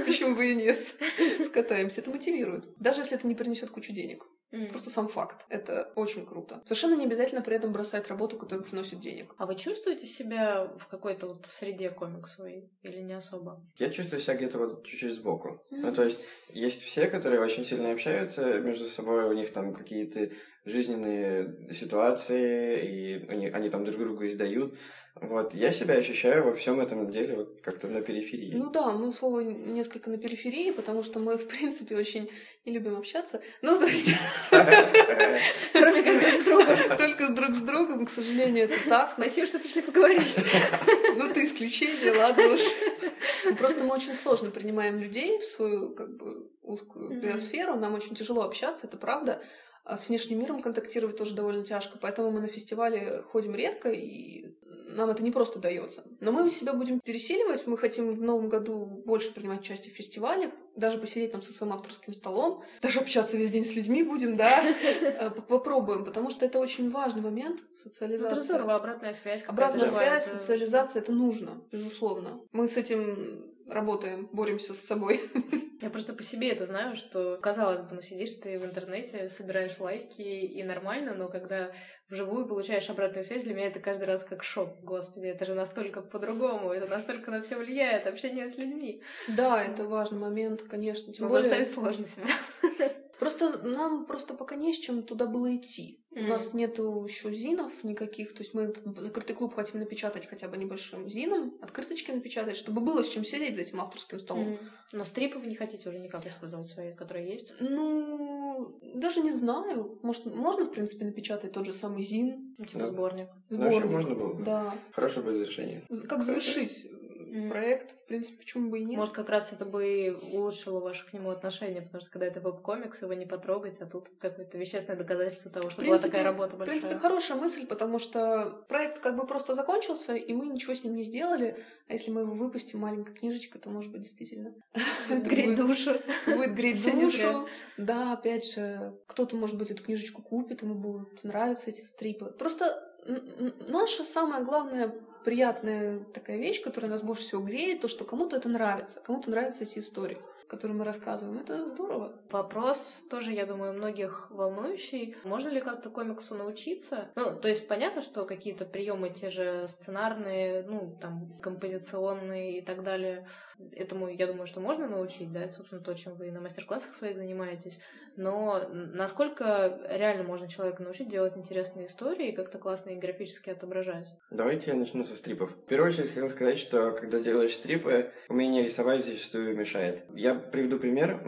почему бы и нет. Скатаемся, это мотивирует. Даже если это не принесет кучу денег. Mm. Просто сам факт. Это очень круто. Совершенно не обязательно при этом бросать работу, которая приносит денег. А вы чувствуете себя в какой-то вот среде комиксовой или не особо? Я чувствую себя где-то вот чуть-чуть сбоку. Mm. Ну, то есть есть все, которые очень сильно общаются между собой, у них там какие-то жизненные ситуации, и они, они там друг другу издают. Вот. Я себя ощущаю во всем этом деле вот как-то на периферии. Ну да, мы слово несколько на периферии, потому что мы, в принципе, очень не любим общаться. Ну, то есть... Кроме как с другом. Только с друг с другом, к сожалению, это так. Спасибо, что пришли поговорить. Ну, ты исключение, ладно уж. Просто мы очень сложно принимаем людей в свою, как бы, узкую биосферу. Нам очень тяжело общаться, это правда. А с внешним миром контактировать тоже довольно тяжко, поэтому мы на фестивале ходим редко, и нам это не просто дается. Но мы себя будем пересиливать, мы хотим в новом году больше принимать участие в фестивалях, даже посидеть там со своим авторским столом, даже общаться весь день с людьми будем, да, э, попробуем, потому что это очень важный момент, социализация. Ну, это здорово, обратная связь. Обратная связь, социализация, это нужно, безусловно. Мы с этим работаем, боремся с собой. Я просто по себе это знаю, что, казалось бы, ну сидишь ты в интернете, собираешь лайки и нормально, но когда вживую получаешь обратную связь, для меня это каждый раз как шок. Господи, это же настолько по-другому, это настолько на все влияет, общение с людьми. Да, это важный момент, конечно. Тем но более... заставить сложно себя. Просто нам просто пока не с чем туда было идти. Mm-hmm. У нас нету еще зинов никаких, то есть мы закрытый клуб хотим напечатать хотя бы небольшим зином, открыточки напечатать, чтобы было с чем сидеть за этим авторским столом. Mm-hmm. Но стрипы вы не хотите уже никак использовать свои, которые есть? Ну, даже не знаю. Может, можно, в принципе, напечатать тот же самый зин. Типа да. сборник. Сборник. можно было бы. Да. Хорошее бы завершение. Как завершить mm. проект, в принципе, почему бы и нет. Может, как раз это бы улучшило ваши к нему отношения, потому что когда это веб-комикс, его не потрогать, а тут какое-то вещественное доказательство того, что принципе, была такая работа большая. В принципе, хорошая мысль, потому что проект как бы просто закончился, и мы ничего с ним не сделали, а если мы его выпустим, маленькая книжечка, то, может быть, действительно... Греть душу. Будет греть душу. Да, опять же, кто-то, может быть, эту книжечку купит, ему будут нравиться эти стрипы. Просто наша самая главная приятная такая вещь, которая нас больше всего греет, то, что кому-то это нравится, кому-то нравятся эти истории которые мы рассказываем. Это здорово. Вопрос тоже, я думаю, многих волнующий. Можно ли как-то комиксу научиться? Ну, то есть понятно, что какие-то приемы те же сценарные, ну, там, композиционные и так далее, этому, я думаю, что можно научить, да, это, собственно, то, чем вы на мастер-классах своих занимаетесь. Но насколько реально можно человека научить делать интересные истории и как-то классно и графически отображать? Давайте я начну со стрипов. В первую очередь хотел сказать, что когда делаешь стрипы, умение рисовать зачастую мешает. Я приведу пример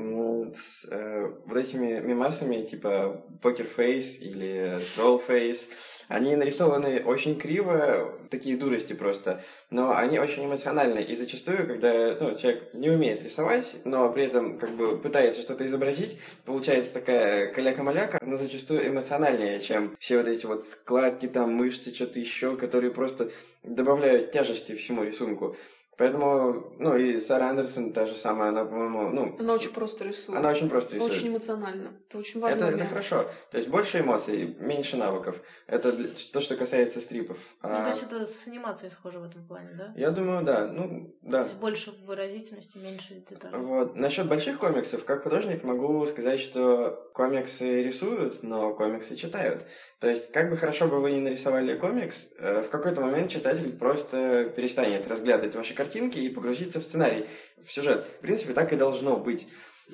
с э, вот этими мемасами типа Poker Face или Face. Они нарисованы очень криво, такие дурости просто, но они очень эмоциональные. И зачастую, когда ну, человек не умеет рисовать, но при этом как бы пытается что-то изобразить, получается такая каляка-маляка, но зачастую эмоциональнее, чем все вот эти вот складки, там, мышцы, что-то еще, которые просто добавляют тяжести всему рисунку. Поэтому, ну, и Сара Андерсон та же самая, она, по-моему, ну... Она очень просто рисует. Она очень просто рисует. Очень эмоционально. Это очень важно. Это, это хорошо. То есть больше эмоций, меньше навыков. Это то, что касается стрипов. Ну, а... то есть это с анимацией схоже в этом плане, да? Я думаю, да. Ну, да. То есть больше выразительности, меньше деталей. Вот. Насчет больших комиксов, как художник могу сказать, что комиксы рисуют, но комиксы читают. То есть, как бы хорошо бы вы ни нарисовали комикс, э, в какой-то момент читатель просто перестанет разглядывать ваши картинки и погрузиться в сценарий, в сюжет. В принципе, так и должно быть.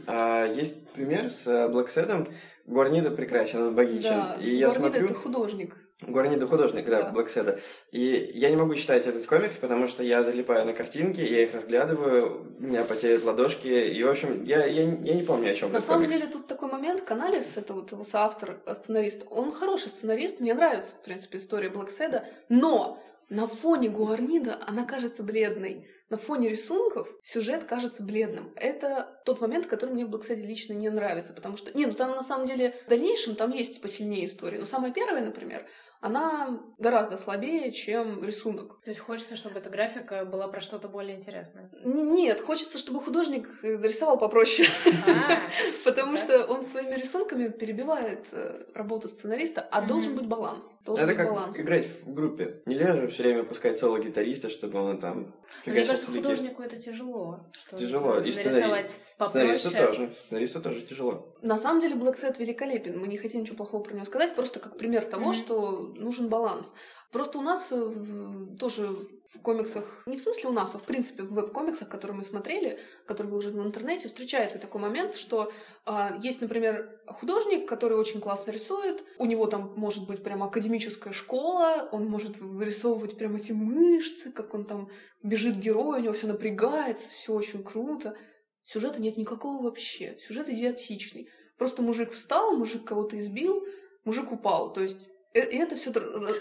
А, есть пример с Блэкседом. Гуарнида прекрасен, он богичен. Да, и я смотрю... это художник. Гуарнида художник, да, Да. Блэкседа. И я не могу читать этот комикс, потому что я залипаю на картинки, я их разглядываю, у меня потеют ладошки, и, в общем, я, я, я не помню, о чем На самом комикс. деле тут такой момент, Каналис, это вот его соавтор, э, сценарист, он хороший сценарист, мне нравится, в принципе, история Блэкседа, но на фоне Гуарнида она кажется бледной. На фоне рисунков сюжет кажется бледным. Это тот момент, который мне Блэкседе лично не нравится, потому что... Не, ну там на самом деле в дальнейшем там есть посильнее истории, но самая первая, например, она гораздо слабее, чем рисунок. То есть хочется, чтобы эта графика была про что-то более интересное. Н- Нет, хочется, чтобы художник э, рисовал попроще. А, Потому что он своими рисунками перебивает э, работу сценариста, а должен быть баланс. Это как играть в группе. Нельзя же все время пускать соло-гитариста, чтобы он там Мне кажется, художнику это тяжело. Тяжело. И нарисовать Сценаристу тоже. Сценаристу тоже тяжело. На самом деле Black Set великолепен. Мы не хотим ничего плохого про него сказать, просто как пример того, Мгм. что нужен баланс. Просто у нас э, в- тоже в комиксах, не в смысле у нас, а в принципе в веб-комиксах, которые мы смотрели, которые выложены в интернете, встречается такой момент, что а, есть, например, художник, который очень классно рисует, у него там может быть прямо академическая школа, он может вырисовывать прям эти мышцы, как он там бежит герой, у него все напрягается, все очень круто. Сюжета нет никакого вообще. Сюжет идиотичный. Просто мужик встал, мужик кого-то избил, мужик упал. То есть и это все...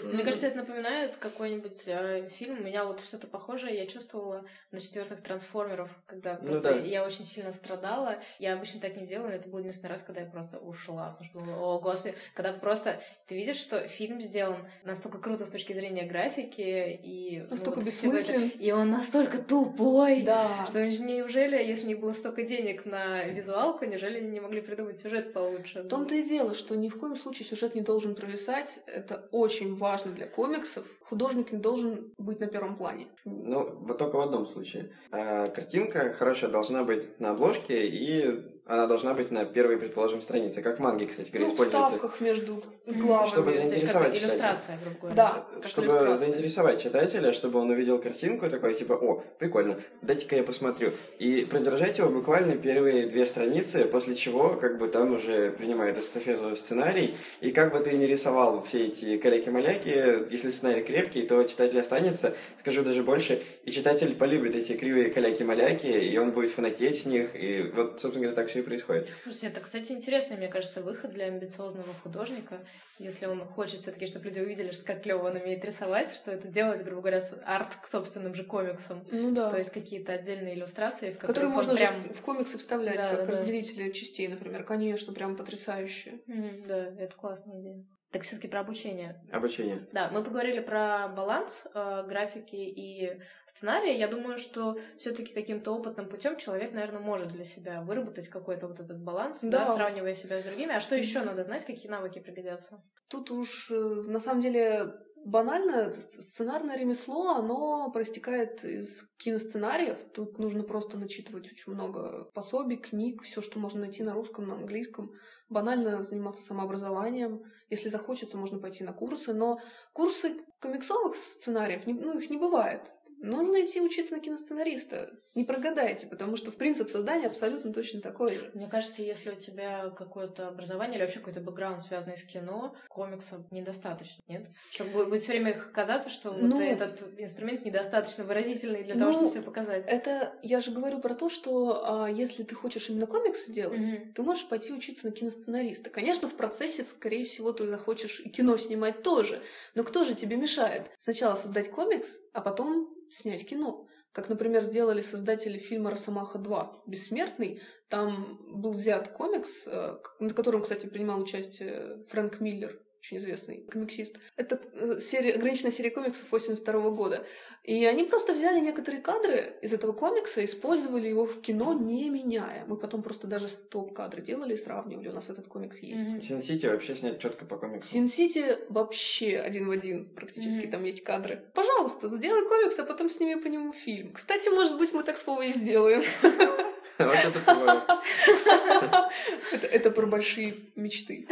Мне кажется, это напоминает какой-нибудь э, фильм. У меня вот что-то похожее я чувствовала на четвертых трансформеров, когда Ну просто да. я очень сильно страдала. Я обычно так не делаю, но это был единственный раз, когда я просто ушла. Потому что, о, господи, когда просто ты видишь, что фильм сделан настолько круто с точки зрения графики и... ну, Настолько вот всего этого. бессмыслен. И он настолько тупой. Да. Что неужели, если них было столько денег на визуалку, неужели они не могли придумать сюжет получше? В том-то и дело, что ни в коем случае сюжет не должен провисать. Это очень важно для комиксов. Художник не должен быть на первом плане. Ну, вот только в одном случае. А, картинка хорошая должна быть на обложке, и она должна быть на первой, предположим, странице. Как в манге, кстати говоря, Ну, в используется. ставках между Мгм. главами. Чтобы То есть как заинтересовать читателя. иллюстрация, грубо говоря. Да, как чтобы иллюстрация. заинтересовать читателя, чтобы он увидел картинку и такой, типа, о, прикольно, дайте-ка я посмотрю. И продержать его буквально первые две страницы, после чего, как бы, там уже принимает эстафету сценарий, и как бы ты ни рисовал все эти каляки-маляки, если сценарий крепкий, то читатель останется, скажу даже больше, и читатель полюбит эти кривые каляки-маляки, и он будет фанатеть с них, и вот, собственно говоря, так все и происходит. Слушайте, это, кстати, интересный, мне кажется, выход для амбициозного художника, если он хочет все таки чтобы люди увидели, что как клево он умеет рисовать, что это делать, грубо говоря, арт к собственным же комиксам. Ну да. То есть какие-то отдельные иллюстрации, в Которые можно прям... в- в комиксы вставлять, Да, как да, да. разделители частей, например. Конечно, прям потрясающе. Мгм, да, это классная идея. Так все таки про обучение. Обучение. Да, мы поговорили про баланс э, графики и сценария. Я думаю, что все-таки каким-то опытным путем человек, наверное, может для себя выработать какой-то вот этот баланс, да. Да. сравнивая себя с другими. А что еще надо знать, какие навыки пригодятся? Тут уж, э, на самом деле, банально, с- сценарное ремесло, оно проистекает из киносценариев. Тут нужно просто начитывать очень много пособий, книг, все, что можно найти на русском, на английском. Банально заниматься самообразованием. Если захочется, можно пойти на курсы. Но курсы комиксовых сценариев, ну, их не бывает. Нужно идти учиться на киносценариста. Не прогадайте, потому что, в принцип создания абсолютно точно такой же. Мне кажется, если у тебя какое-то образование или вообще какой-то бэкграунд, связанный с кино, комиксов недостаточно, нет? Чтобы будет все время казаться, что вот Ну, этот инструмент недостаточно выразительный для того, ну, чтобы все показать. Это я же говорю про то, что а, если ты хочешь именно комиксы делать, Мгм. ты можешь пойти учиться на киносценариста. Конечно, в процессе, скорее всего, ты захочешь и кино снимать тоже. Но кто же тебе мешает? Сначала создать комикс, а потом снять кино. Как, например, сделали создатели фильма «Росомаха 2. Бессмертный». Там был взят комикс, э, на котором, кстати, принимал участие Фрэнк Миллер, очень известный комиксист. Это э, серия, ограниченная серия комиксов 82 года. И они просто взяли некоторые кадры из этого комикса, использовали его в кино, не меняя. Мы потом просто даже стоп-кадры делали и сравнивали. У нас этот комикс есть. Син-Сити вообще снять четко по комиксу. Син-Сити вообще один в один практически Мгм. там есть кадры. Пожалуйста, сделай комикс, а потом сними по нему фильм. Кстати, может быть, мы так с Вовой и сделаем. Вот. Это, это про большие мечты.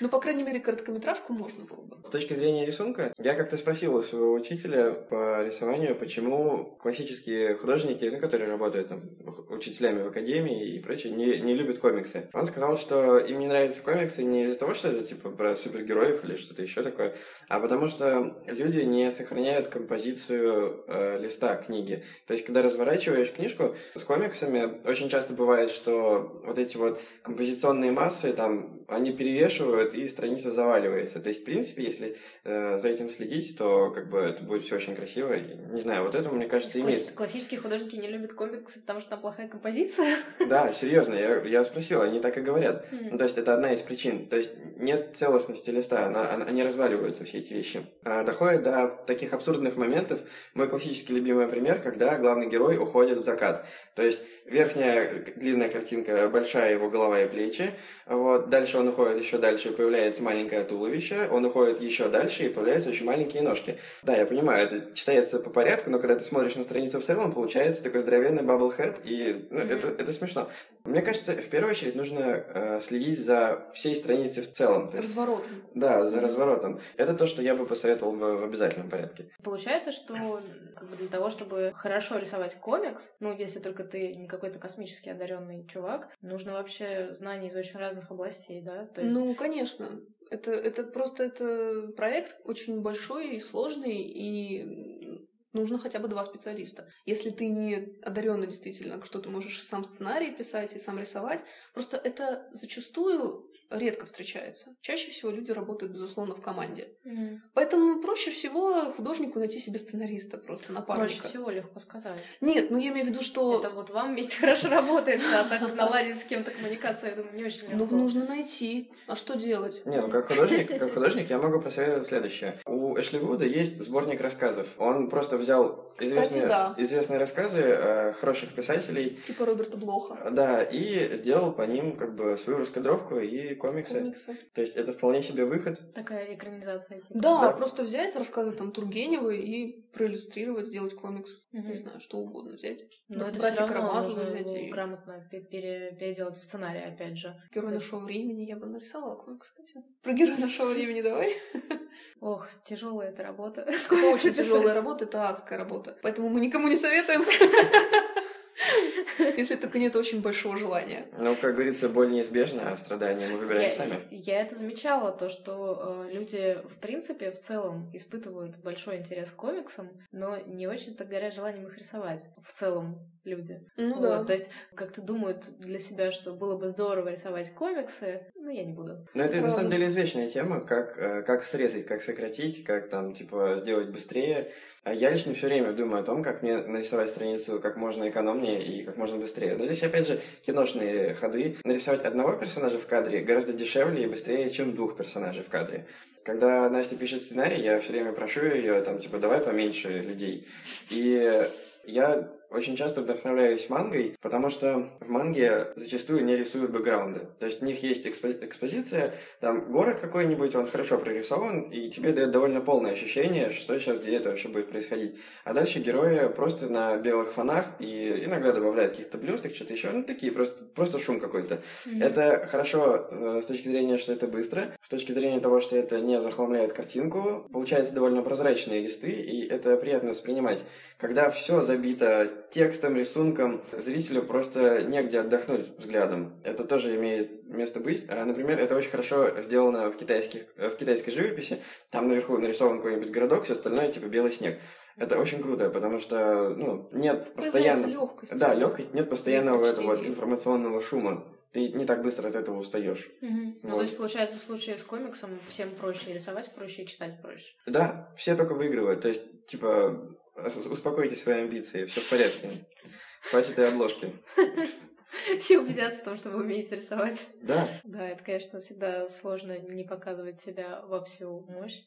Ну, по крайней мере, короткометражку можно было бы. С точки зрения рисунка, я как-то спросил у своего учителя по рисованию, почему классические художники, ну, которые работают там, учителями в академии и прочее, не, не любят комиксы. Он сказал, что им не нравятся комиксы не из-за того, что это типа про супергероев или что-то еще такое, а потому что люди не сохраняют композицию э, листа книги. То есть, когда разворачиваешь книжку с комиксами, очень часто бывает, что вот эти вот композиционные массы, там, они перевешивают, и страница заваливается. То есть, в принципе, если э, за этим следить, то как бы это будет все очень красиво. Не знаю, вот это, мне кажется, имеет... Классические художники не любят комиксы, потому что там плохая композиция? Да, серьезно, я, я спросил, они так и говорят. Mm. Ну, то есть, это одна из причин. То есть, нет целостности листа, она, она, они разваливаются, все эти вещи. А, доходит до таких абсурдных моментов. Мой классический любимый пример, когда главный герой уходит в закат. То есть, верхняя длинная картинка, большая его голова и плечи. Вот. Дальше он уходит еще дальше, появляется маленькое туловище. Он уходит еще дальше, и появляются очень маленькие ножки. Да, я понимаю, это читается по порядку, но когда ты смотришь на страницу в целом, получается такой здоровенный баблхед, и ну, mm-hmm. это, это смешно. Мне кажется, в первую очередь нужно э, следить за всей страницей в целом. Разворотом. Да, за разворотом. Это то, что я бы посоветовал бы в обязательном порядке. Получается, что как бы для того, чтобы хорошо рисовать комикс, ну, если только ты не какой-то космически одаренный чувак, нужно вообще знания из очень разных областей, да? То есть... Ну, конечно. Это, это просто это проект очень большой и сложный, и нужно хотя бы два специалиста. Если ты не одаренный действительно, что ты можешь сам сценарий писать, и сам рисовать, просто это зачастую редко встречается. Чаще всего люди работают, безусловно, в команде. Mm. Поэтому проще всего художнику найти себе сценариста просто напарника. Проще всего легко сказать. Нет, ну я имею в виду, что... Это вот вам вместе хорошо работает, а так наладить с кем-то коммуникацию, я думаю, не очень легко. Ну, нужно найти. А что делать? Не, ну как художник, как художник я могу посоветовать следующее. У Эшли Вуда есть сборник рассказов. Он просто взял известные, Кстати, да. известные рассказы э, хороших писателей. Типа Роберта Блоха. Да, и сделал по ним как бы свою раскадровку и комиксы. комиксы. То есть это вполне себе выход. Такая экранизация. Типа. Да, да, просто взять рассказы там Тургенева и проиллюстрировать, сделать комикс. Угу. Не знаю, что угодно взять. Но это братья Карамазовы взять и... грамотно пере- переделать в сценарий, опять же. Герой нашего времени я бы нарисовала комикс, кстати. Про героя нашего времени давай. Ох, тяжелая эта работа. Это очень тяжелая работа, это адская работа. Поэтому мы никому не советуем. Если только нет очень большого желания. Ну, как говорится, боль неизбежна, а страдания мы выбираем я, сами. Я это замечала, то, что э, люди, в принципе, в целом испытывают большой интерес к комиксам, но не очень-то горят желанием их рисовать. В целом люди. Ну вот, да. То есть как-то думают для себя, что было бы здорово рисовать комиксы, но я не буду. Но это, это на самом деле извечная тема, как, э, как срезать, как сократить, как там, типа, сделать быстрее. А я лично все время думаю о том, как мне нарисовать страницу как можно экономнее и как можно быстрее. Но здесь, опять же, киношные ходы. Нарисовать одного персонажа в кадре гораздо дешевле и быстрее, чем двух персонажей в кадре. Когда Настя пишет сценарий, я все время прошу ее, там, типа, давай поменьше людей. И я очень часто вдохновляюсь мангой, потому что в манге зачастую не рисуют бэкграунды. То есть у них есть экспо- экспозиция, там город какой-нибудь, он хорошо прорисован, и тебе дает довольно полное ощущение, что сейчас, где это вообще будет происходить. А дальше герои просто на белых фонах и иногда добавляют каких-то блесток, что-то еще, ну такие, просто, просто шум какой-то. Mm-hmm. Это хорошо э, с точки зрения, что это быстро, с точки зрения того, что это не захламляет картинку, получается довольно прозрачные листы, и это приятно воспринимать. Когда все забито текстом, рисунком, зрителю просто негде отдохнуть взглядом. Это тоже имеет место быть. А, например, это очень хорошо сделано в, китайских, в китайской живописи. Там наверху нарисован какой-нибудь городок, все остальное типа белый снег. Это очень круто, потому что ну, нет постоянного... легкость. Да, легкость, нет постоянного этого информационного шума ты не так быстро от этого устаешь. Угу. Вот. Ну, то есть, получается, в случае с комиксом всем проще рисовать проще читать проще. Да, все только выигрывают. То есть, типа, успокойте свои амбиции, все в порядке. Хватит и обложки. Все убедятся в том, что вы умеете рисовать. Да. Да, это, конечно, всегда сложно не показывать себя во всю мощь.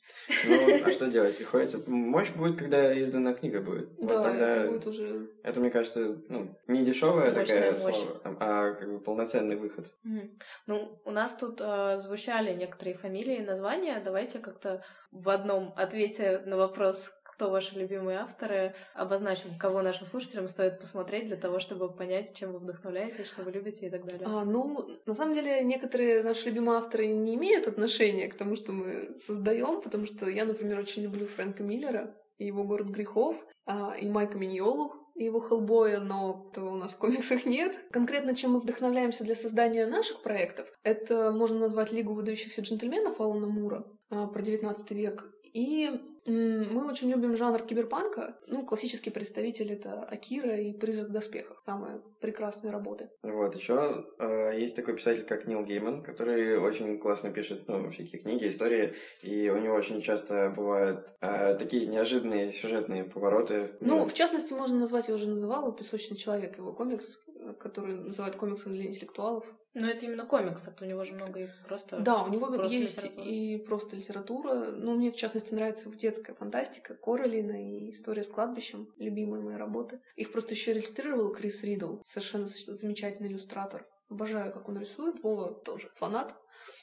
Ну, а что делать? Приходится... Мощь будет, когда издана книга будет. Да, вот тогда... это будет уже... Это, мне кажется, ну, не дешевая такая мощь. слава, а как бы полноценный выход. Угу. Ну, у нас тут э, звучали некоторые фамилии и названия. Давайте как-то в одном ответе на вопрос, кто ваши любимые авторы, обозначим, кого нашим слушателям стоит посмотреть для того, чтобы понять, чем вы вдохновляетесь, что вы любите и так далее. А, ну, на самом деле, некоторые наши любимые авторы не имеют отношения к тому, что мы создаем, потому что я, например, очень люблю Фрэнка Миллера и его «Город грехов», а, и Майка Миньолу, и его Хеллбоя, но этого у нас в комиксах нет. Конкретно, чем мы вдохновляемся для создания наших проектов, это можно назвать «Лигу выдающихся джентльменов» Алана Мура а, про 19 век. И мы очень любим жанр киберпанка. Ну, классический представитель это Акира и Призрак в доспехах. Самые прекрасные работы. Вот, еще э, есть такой писатель, как Нил Гейман, который очень классно пишет ну, всякие книги, истории, и у него очень часто бывают э, такие неожиданные сюжетные повороты. Ну, в частности, можно назвать, я уже называла, «Песочный человек», его комикс, который называют комиксом для интеллектуалов. Но это именно комикс, так у него же много и просто... Да, у него есть литература. и просто литература. Ну, мне, в частности, нравится детская фантастика, Королина и История с кладбищем, любимые мои работы. Их просто еще иллюстрировал Крис Ридл, совершенно замечательный иллюстратор. Обожаю, как он рисует. Вова тоже фанат.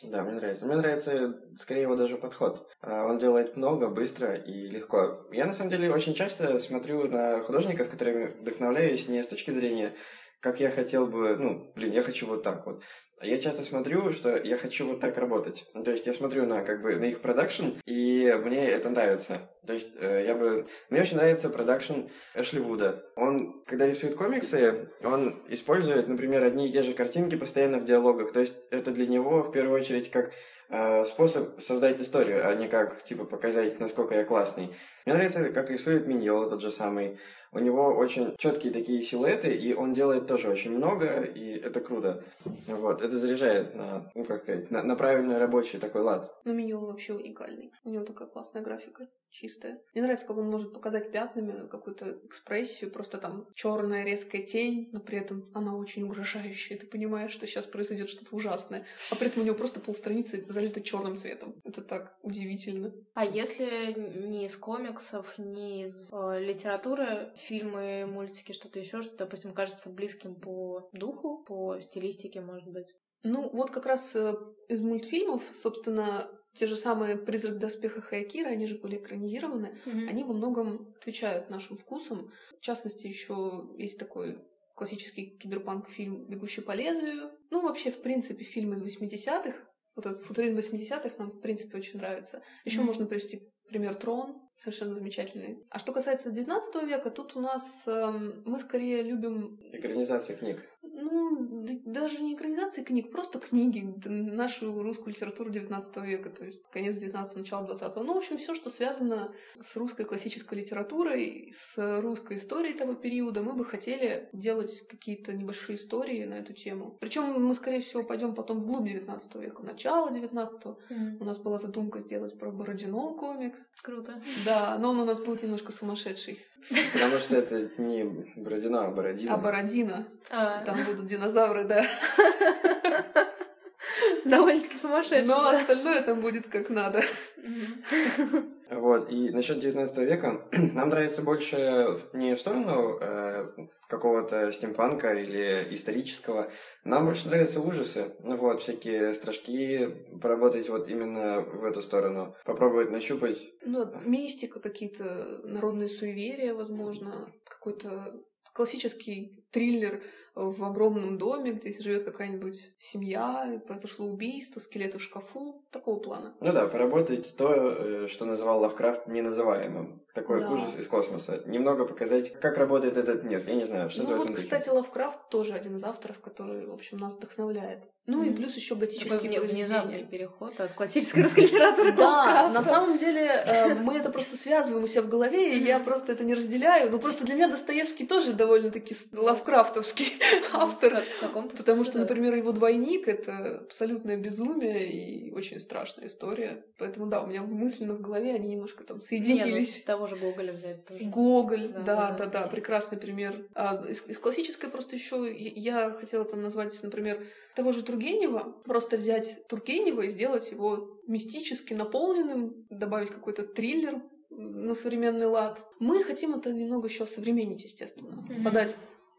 Да, мне нравится. Мне нравится, скорее, его даже подход. А, он делает много, быстро и легко. Я, на самом деле, очень часто смотрю на художников, которыми вдохновляюсь не с точки зрения как я хотел бы, ну, блин, я хочу вот так вот. Я часто смотрю, что я хочу вот так работать. То есть я смотрю на как бы на их продакшн, и мне это нравится. То есть э, я бы... Мне очень нравится продакшн Эшли Вуда. Он, когда рисует комиксы, он использует, например, одни и те же картинки постоянно в диалогах. То есть это для него в первую очередь как э, способ создать историю, а не как, типа, показать, насколько я классный. Мне нравится, как рисует Миньола тот же самый. У него очень четкие такие силуэты, и он делает тоже очень много, и это круто. Вот, это заряжает на, ну, как сказать, на, на правильный рабочий такой лад. Но Миньола вообще уникальный. У него такая классная графика чистая. Мне нравится, как он может показать пятнами какую-то экспрессию, просто там черная резкая тень, но при этом она очень угрожающая. Ты понимаешь, что сейчас произойдет что-то ужасное. А при этом у него просто полстраницы залито черным цветом. Это так удивительно. А если не из комиксов, не из э, литературы, фильмы, мультики, что-то еще, что, допустим, кажется близким по духу, по стилистике, может быть? Ну, вот как раз э, из мультфильмов, собственно, те же самые «Призрак в доспехах» и «Акира», они же были экранизированы, mm-hmm. они во многом отвечают нашим вкусам. В частности, еще есть такой классический киберпанк-фильм «Бегущий по лезвию». Ну, вообще, в принципе, фильм из 80-х. Вот этот футуризм 80-х нам, в принципе, очень нравится. Еще mm-hmm. можно привести пример «Трон», совершенно замечательный. А что касается 19 века, тут у нас эм, мы скорее любим... Экранизация книг. Ну, даже не экранизации книг, просто книги, нашу русскую литературу 19 века, то есть конец 19 начало 20 Ну, в общем, все, что связано с русской классической литературой, с русской историей того периода, мы бы хотели делать какие-то небольшие истории на эту тему. Причем мы, скорее всего, пойдем потом вглубь 19 века, в начало 19 mm-hmm. У нас была задумка сделать про Бородино комикс. Круто. Да, но он у нас будет немножко сумасшедший. Потому что это не Бородина, а Бородина. А Бородина. А. Там будут динозавры, да. Довольно-таки сумасшедший. Но остальное там будет как надо. Вот, и насчет 19 века нам нравится больше не в сторону э, какого-то стимпанка или исторического, нам больше нравятся ужасы. Ну вот, всякие страшки, поработать вот именно в эту сторону, попробовать нащупать. Ну, мистика, какие-то народные суеверия, возможно, какой-то классический триллер в огромном доме, где живет какая-нибудь семья, произошло убийство, скелеты в шкафу, такого плана. Ну да, поработать то, э, что называл Лавкрафт неназываемым. Такой да. ужас из космоса. Немного показать, как работает этот мир. Я не знаю, что Ну вот, кстати, Лавкрафт тоже один из авторов, который, в общем, нас вдохновляет. Ну mm-hmm. и плюс еще готические Такой произведения. переход от классической русской литературы к Да, на самом деле э, мы это просто связываем у себя в голове, и я просто это не разделяю. Но просто для меня Достоевский тоже довольно-таки лавкрафтовский автор. Потому что, например, его двойник — это абсолютное безумие и очень страшная история. Поэтому, да, у меня мысленно в голове они немножко там соединились. Нет, того же Гоголя взять тоже. Гоголь, да, да, да, прекрасный пример. А из, из классической просто еще я хотела бы назвать, например, того же Тургенева, просто взять Тургенева и сделать его мистически наполненным, добавить какой-то триллер на современный лад. Мы хотим это немного еще современнить, естественно, mm-hmm. подать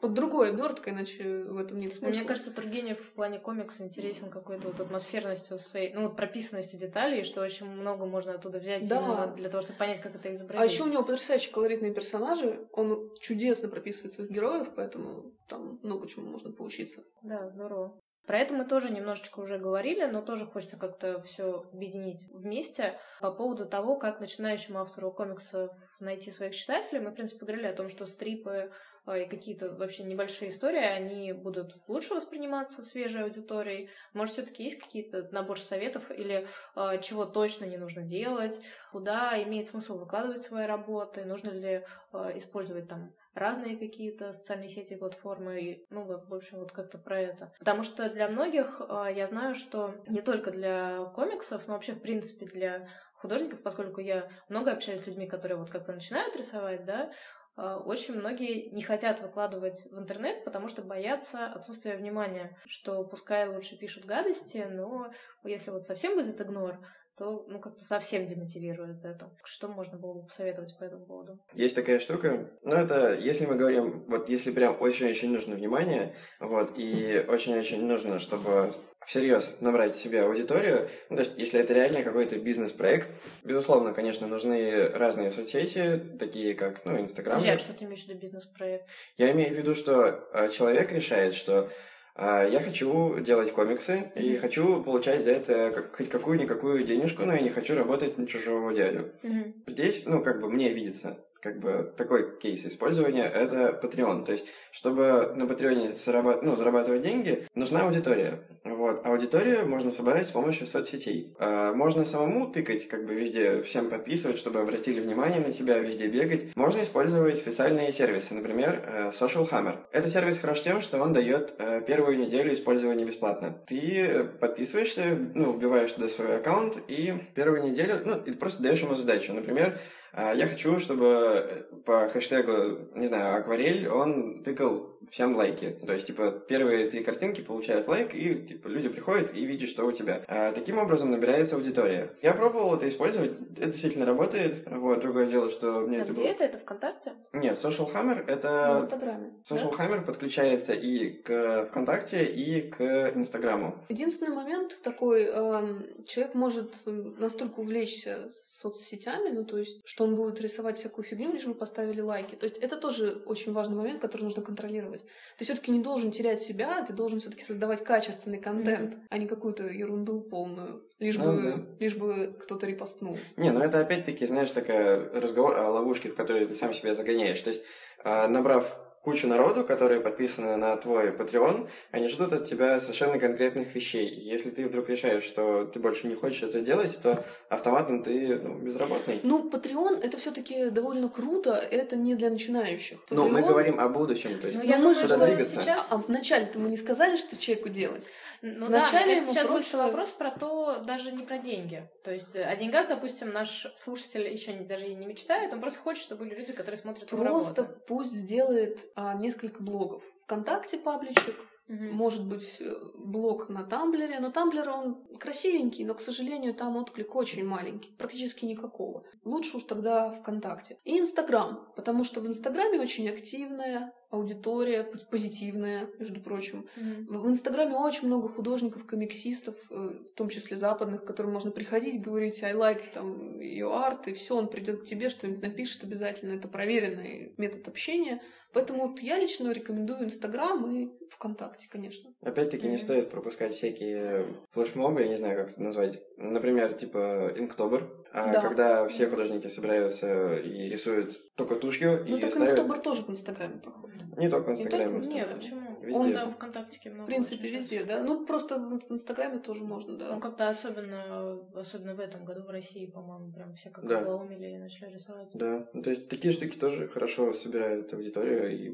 Вот другой обертка, иначе в этом нет смысла. Мне кажется, Тургенев в плане комикса интересен какой-то вот атмосферностью своей, ну вот прописанностью деталей, что очень много можно оттуда взять Да. для того, чтобы понять, как это изобразить. А еще у него потрясающие колоритные персонажи. Он чудесно прописывает своих героев, поэтому там много чему можно поучиться. Да, здорово. Про это мы тоже немножечко уже говорили, но тоже хочется как-то все объединить вместе. По поводу того, как начинающему автору комиксов найти своих читателей, мы, в принципе, говорили о том, что стрипы и какие-то вообще небольшие истории, они будут лучше восприниматься свежей аудиторией. Может, все-таки есть какие-то набор советов или э, чего точно не нужно делать, куда имеет смысл выкладывать свои работы, нужно ли э, использовать там разные какие-то социальные сети платформы, и, ну, в общем, вот как-то про это. Потому что для многих э, я знаю, что не только для комиксов, но вообще, в принципе, для художников, поскольку я много общаюсь с людьми, которые вот как-то начинают рисовать, да, э, очень многие не хотят выкладывать в интернет, потому что боятся отсутствия внимания, что пускай лучше пишут гадости, но если вот совсем будет игнор, то ну как-то совсем демотивирует это. Что можно было бы посоветовать по этому поводу? Есть такая штука, ну это, если мы говорим, вот если прям очень-очень нужно внимание, вот, и очень-очень нужно, чтобы всерьез набрать себе аудиторию, ну, то есть если это реально какой-то бизнес-проект, безусловно, конечно, нужны разные соцсети, такие как, ну, Инстаграм. А что ты имеешь в виду бизнес-проект? Я имею в виду, что э, человек решает, что э, я хочу делать комиксы и Мгм. хочу получать за это как- хоть какую-никакую денежку, но я не хочу работать на чужого дядю. Мгм. Здесь, ну, как бы мне видится, как бы такой кейс использования — это Patreon. То есть, чтобы на Патреоне зарабат... ну, зарабатывать деньги, нужна аудитория. Вот. Аудиторию можно собрать с помощью соцсетей. А, Можно самому тыкать, как бы везде всем подписывать, чтобы обратили внимание на тебя, везде бегать. Можно использовать специальные сервисы, например, э, Social Hammer. Этот сервис хорош тем, что он дает э, первую неделю использования бесплатно. Ты подписываешься, ну, вбиваешь туда свой аккаунт, и первую неделю, ну, и просто даешь ему задачу. Например, я хочу, чтобы по хэштегу, не знаю, акварель, он тыкал всем лайки. То есть, типа, первые три картинки получают лайк, и, типа, люди приходят и видят, что у тебя. А, таким образом набирается аудитория. Я пробовал это использовать, это действительно работает. Вот, другое дело, что мне А это где было... это? Это ВКонтакте? Нет, Social Hammer — В это... Инстаграме. Social Hammer подключается и к ВКонтакте, и к Инстаграму. Единственный момент такой, эм, человек может настолько увлечься соцсетями, ну то есть, что он будет рисовать всякую фигню, лишь бы поставили лайки. То есть это тоже очень важный момент, который нужно контролировать. Ты все-таки не должен терять себя, ты должен все-таки создавать качественный контент, а не какую-то ерунду полную, лишь Ну бы, да. лишь бы кто-то репостнул. Не, ну это опять-таки, знаешь, такая разговор о ловушке, в которую ты сам себя загоняешь. То есть, а, набрав кучу народу, которые подписаны на твой Patreon, они ждут от тебя совершенно конкретных вещей. Если ты вдруг решаешь, что ты больше не хочешь это делать, то автоматом ты ну, безработный. Ну, Patreon это все-таки довольно круто, это не для начинающих. Но мы Patreon- говорим о будущем. То есть, Ну, Ну, я мы думаю, что двигаться. сейчас... А вначале-то мы не сказали, что человеку делать. Ну Вначале да, кажется, сейчас просто- больше вопрос про то, даже не про деньги. То есть э, о деньгах, допустим, наш слушатель еще не, даже и не мечтает, он просто хочет, чтобы были люди, которые смотрят Просто пусть сделает а, несколько блогов. Вконтакте пабличек, Мгм. может быть, э, блог на Тамблере, но Тамблер он красивенький, но, к сожалению, там отклик очень маленький, практически никакого. Лучше уж тогда ВКонтакте. И Инстаграм, потому что в Инстаграме очень активная аудитория, позитивная, между прочим. Мгм. В Инстаграме очень много художников, комиксистов, э, в том числе западных, к которым можно приходить, говорить I like там ее арт, и все, он придет к тебе, что-нибудь напишет обязательно. Это проверенный метод общения. Поэтому вот я лично рекомендую Инстаграм и ВКонтакте, конечно. Опять-таки не Мгм. стоит пропускать всякие флешмобы, я не знаю, как это назвать. Например, типа Инктобер, а, Да. когда все художники собираются и рисуют только тушью Ну и так ставят... Инктобер тоже в Инстаграме проходит. Не только в Не только Инстаграме. Нет, почему? Везде. Он да, ВКонтактике много. В принципе, везде, часто. да. Ну просто в Инстаграме тоже можно, да. Ну, когда особенно, особенно в этом году в России, по-моему, прям все как Да. обломили и начали рисовать. Да, ну, то есть такие штуки тоже хорошо собирают аудиторию и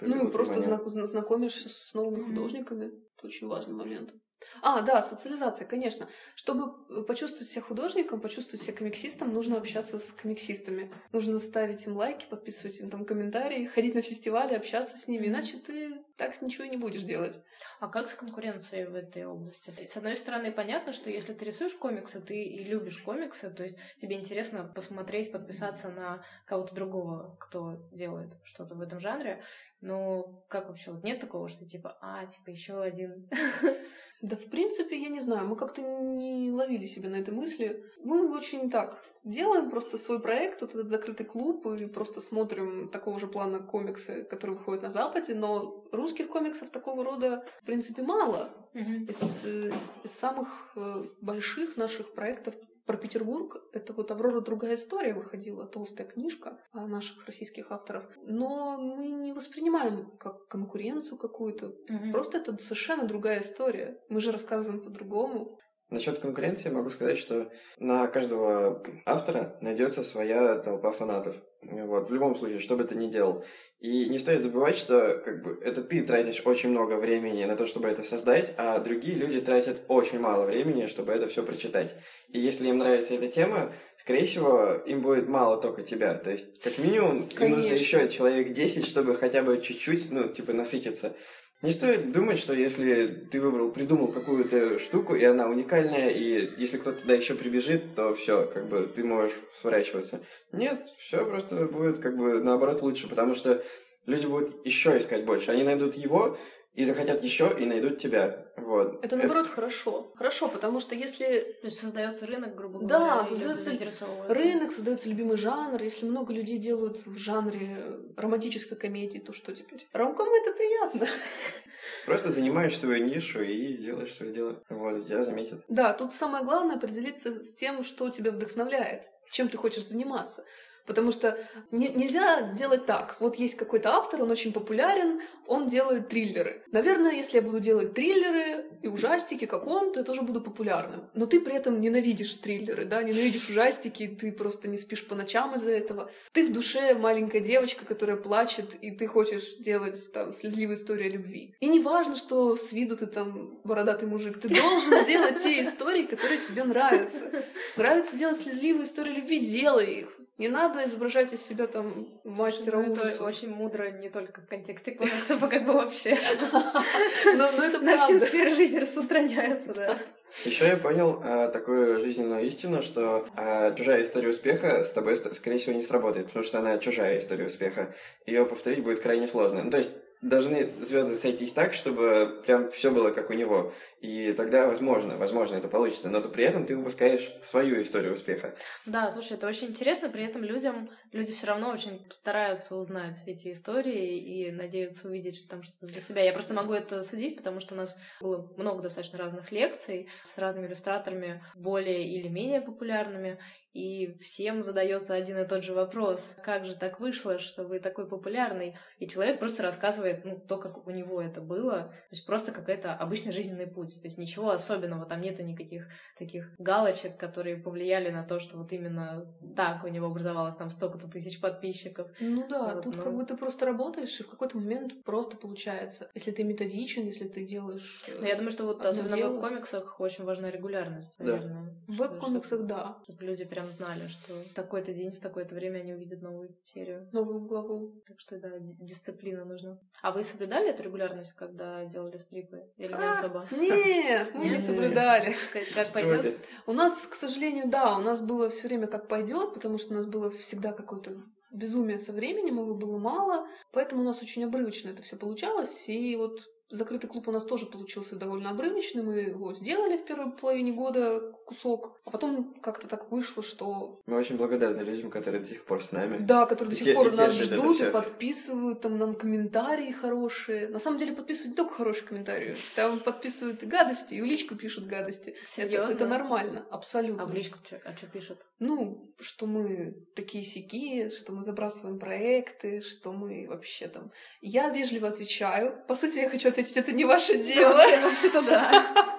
Ну и просто внимание. зна- зна- знакомишься с новыми Мгм. художниками. Это очень важный момент. А, да, социализация, конечно. Чтобы почувствовать себя художником, почувствовать себя комиксистом, нужно общаться с комиксистами. Нужно ставить им лайки, подписывать им там комментарии, ходить на фестивали, общаться с ними, иначе ты так ничего не будешь делать. А как с конкуренцией в этой области? С одной стороны, понятно, что если ты рисуешь комиксы, ты и любишь комиксы, то есть тебе интересно посмотреть, подписаться на кого-то другого, кто делает что-то в этом жанре. Но как вообще? Вот нет такого, что типа, а, типа еще один. Да, в принципе, я не знаю, мы как-то не ловили себя на этой мысли. Мы очень так делаем просто свой проект, вот этот закрытый клуб, и просто смотрим такого же плана комиксы, которые выходят на Западе, но русских комиксов такого рода, в принципе, мало. Мгм. Из, э, из самых э, больших наших проектов про Петербург это вот «Аврора. Другая история» выходила, толстая книжка о наших российских авторов. Но мы не воспринимаем как конкуренцию какую-то. Мгм. Просто это совершенно другая история. Мы же рассказываем по-другому. Насчет конкуренции могу сказать, что на каждого автора найдется своя толпа фанатов. Вот, в любом случае, что бы ты ни делал. И не стоит забывать, что как бы, это ты тратишь очень много времени на то, чтобы это создать, а другие люди тратят очень мало времени, чтобы это все прочитать. И если им нравится эта тема, скорее всего, им будет мало только тебя. То есть, как минимум, им нужно Конечно. еще человек 10, чтобы хотя бы чуть-чуть, ну, типа, насытиться. Не стоит думать, что если ты выбрал, придумал какую-то штуку, и она уникальная, и если кто-то туда еще прибежит, то все, как бы ты можешь сворачиваться. Нет, все просто будет как бы наоборот лучше, потому что люди будут еще искать больше. Они найдут его и захотят еще и найдут тебя. Вот. Это наоборот хорошо. Хорошо, потому что если То есть создается рынок, грубо Да, говоря, люди создается рынок, создается любимый жанр, если много людей делают в жанре романтической комедии, то что теперь? Ромком это приятно. Просто занимаешь свою нишу и делаешь свое дело. Вот, тебя заметят. Да, тут самое главное определиться с тем, что тебя вдохновляет, чем ты хочешь заниматься. Потому что не- нельзя делать так. Вот есть какой-то автор, он очень популярен, он делает триллеры. Наверное, если я буду делать триллеры и ужастики, как он, то я тоже буду популярным. Но ты при этом ненавидишь триллеры, да, ненавидишь ужастики, ты просто не спишь по ночам из-за этого. Ты в душе маленькая девочка, которая плачет, и ты хочешь делать там слезливую историю о любви. И не важно, что с виду ты там бородатый мужик, ты должен делать те истории, которые тебе нравятся. Нравится делать слезливые истории любви, делай их. Не надо изображать из себя там мастера Ну, это ужасов. очень мудро не только в контексте комиксов, а как бы вообще Но, но это на всю сферу жизни распространяется, да. Еще я понял э, такую жизненную истину, что э, чужая история успеха с тобой, скорее всего, не сработает, потому что она чужая история успеха. Ее повторить будет крайне сложно. Ну, то есть должны звезды сойтись так, чтобы прям все было как у него. И тогда, возможно, возможно, это получится. Но при этом ты выпускаешь свою историю успеха. Да, слушай, это очень интересно, при этом людям, люди все равно очень стараются узнать эти истории и надеются увидеть там что-то для себя. Я просто могу это судить, потому что у нас было много достаточно разных лекций с разными иллюстраторами, более или менее популярными, и всем задается один и тот же вопрос. Как же так вышло, что вы такой популярный? И человек просто рассказывает, ну, то, как у него это было. То есть просто какой-то обычный жизненный путь. То есть ничего особенного, там нету никаких таких галочек, которые повлияли на то, что вот именно так у него образовалось там столько-то тысяч подписчиков. Ну да, Вот, тут ну. как бы ты просто работаешь, и в какой-то момент просто получается. Если ты методичен, если ты делаешь... Но я думаю, что вот особенно дело. в веб-комиксах очень важна регулярность, Да. наверное. В веб-комиксах, да. Чтобы люди прям знали, что в такой-то день, в такое-то время они увидят новую серию. Новую главу. Так что, да, ди- дисциплина нужна. А вы соблюдали эту регулярность, когда делали стрипы? Или не А, особо? Нет, мы не соблюдали. Как, пойдет? У нас, к сожалению, да, у нас было все время как пойдет, потому что у нас было всегда какое-то безумие со временем, его было мало, поэтому у нас очень обрывочно это все получалось, и вот закрытый клуб у нас тоже получился довольно обрывочным, мы его сделали в первой половине года кусок, а потом как-то так вышло, что Мы очень благодарны людям, которые до сих пор с нами. да, которые до сих пор нас ждут и подписывают там нам комментарии хорошие. На самом деле подписывают не только хорошие комментарии, там подписывают и гадости, и в личку пишут гадости. Это, это нормально, абсолютно. А в личку чё- а что пишут? Ну, что мы такие сики, что мы забрасываем проекты, что мы вообще там... Я вежливо отвечаю. По сути, я хочу ответить, это не ваше дело. Вообще- Вообще-то да.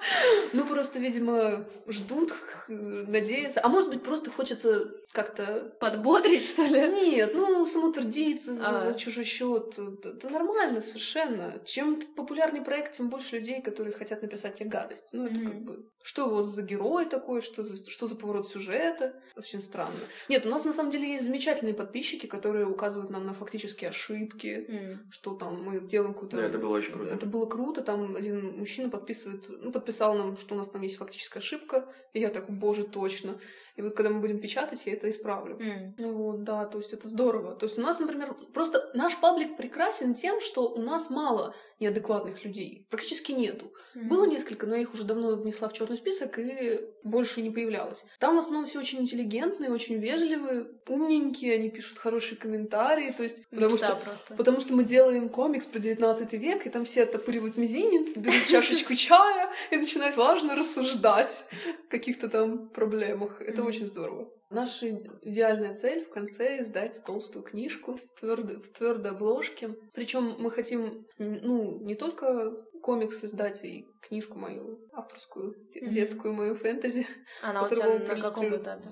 Ну, просто, видимо, ждут будут надеяться. А может быть, просто хочется как-то... Подбодрить, что ли? Нет, ну, самоутвердиться за, а. за чужой счет. Это нормально совершенно. Чем популярнее проект, тем больше людей, которые хотят написать тебе гадость. Ну, это mm-hmm. как бы... Что у вас за герой такой? Что за, что за поворот сюжета? Очень странно. Нет, у нас на самом деле есть замечательные подписчики, которые указывают нам на фактические ошибки, mm. что там мы делаем какую-то... Да, это было очень круто. Это было круто. Там один мужчина подписывает, ну, подписал нам, что у нас там есть фактическая ошибка. И я так, боже, точно. И вот когда мы будем печатать, я это исправлю. Mm. Вот, да, то есть это здорово. То есть у нас, например, просто наш паблик прекрасен тем, что у нас мало неадекватных людей. Практически нету. Mm. Было несколько, но я их уже давно внесла в черный список и больше не появлялось. Там в основном все очень интеллигентные, очень вежливые, умненькие, они пишут хорошие комментарии. То есть, потому, что, просто. потому что мы делаем комикс про 19 век, и там все оттопыривают мизинец, берут чашечку чая и начинают важно рассуждать о каких-то там проблемах. Это очень здорово. Наша идеальная цель в конце издать толстую книжку в твердой, в твердой обложке. Причем мы хотим, ну, не только комикс издать и книжку мою авторскую, mm-hmm. детскую мою фэнтези. Она у тебя на каком этапе?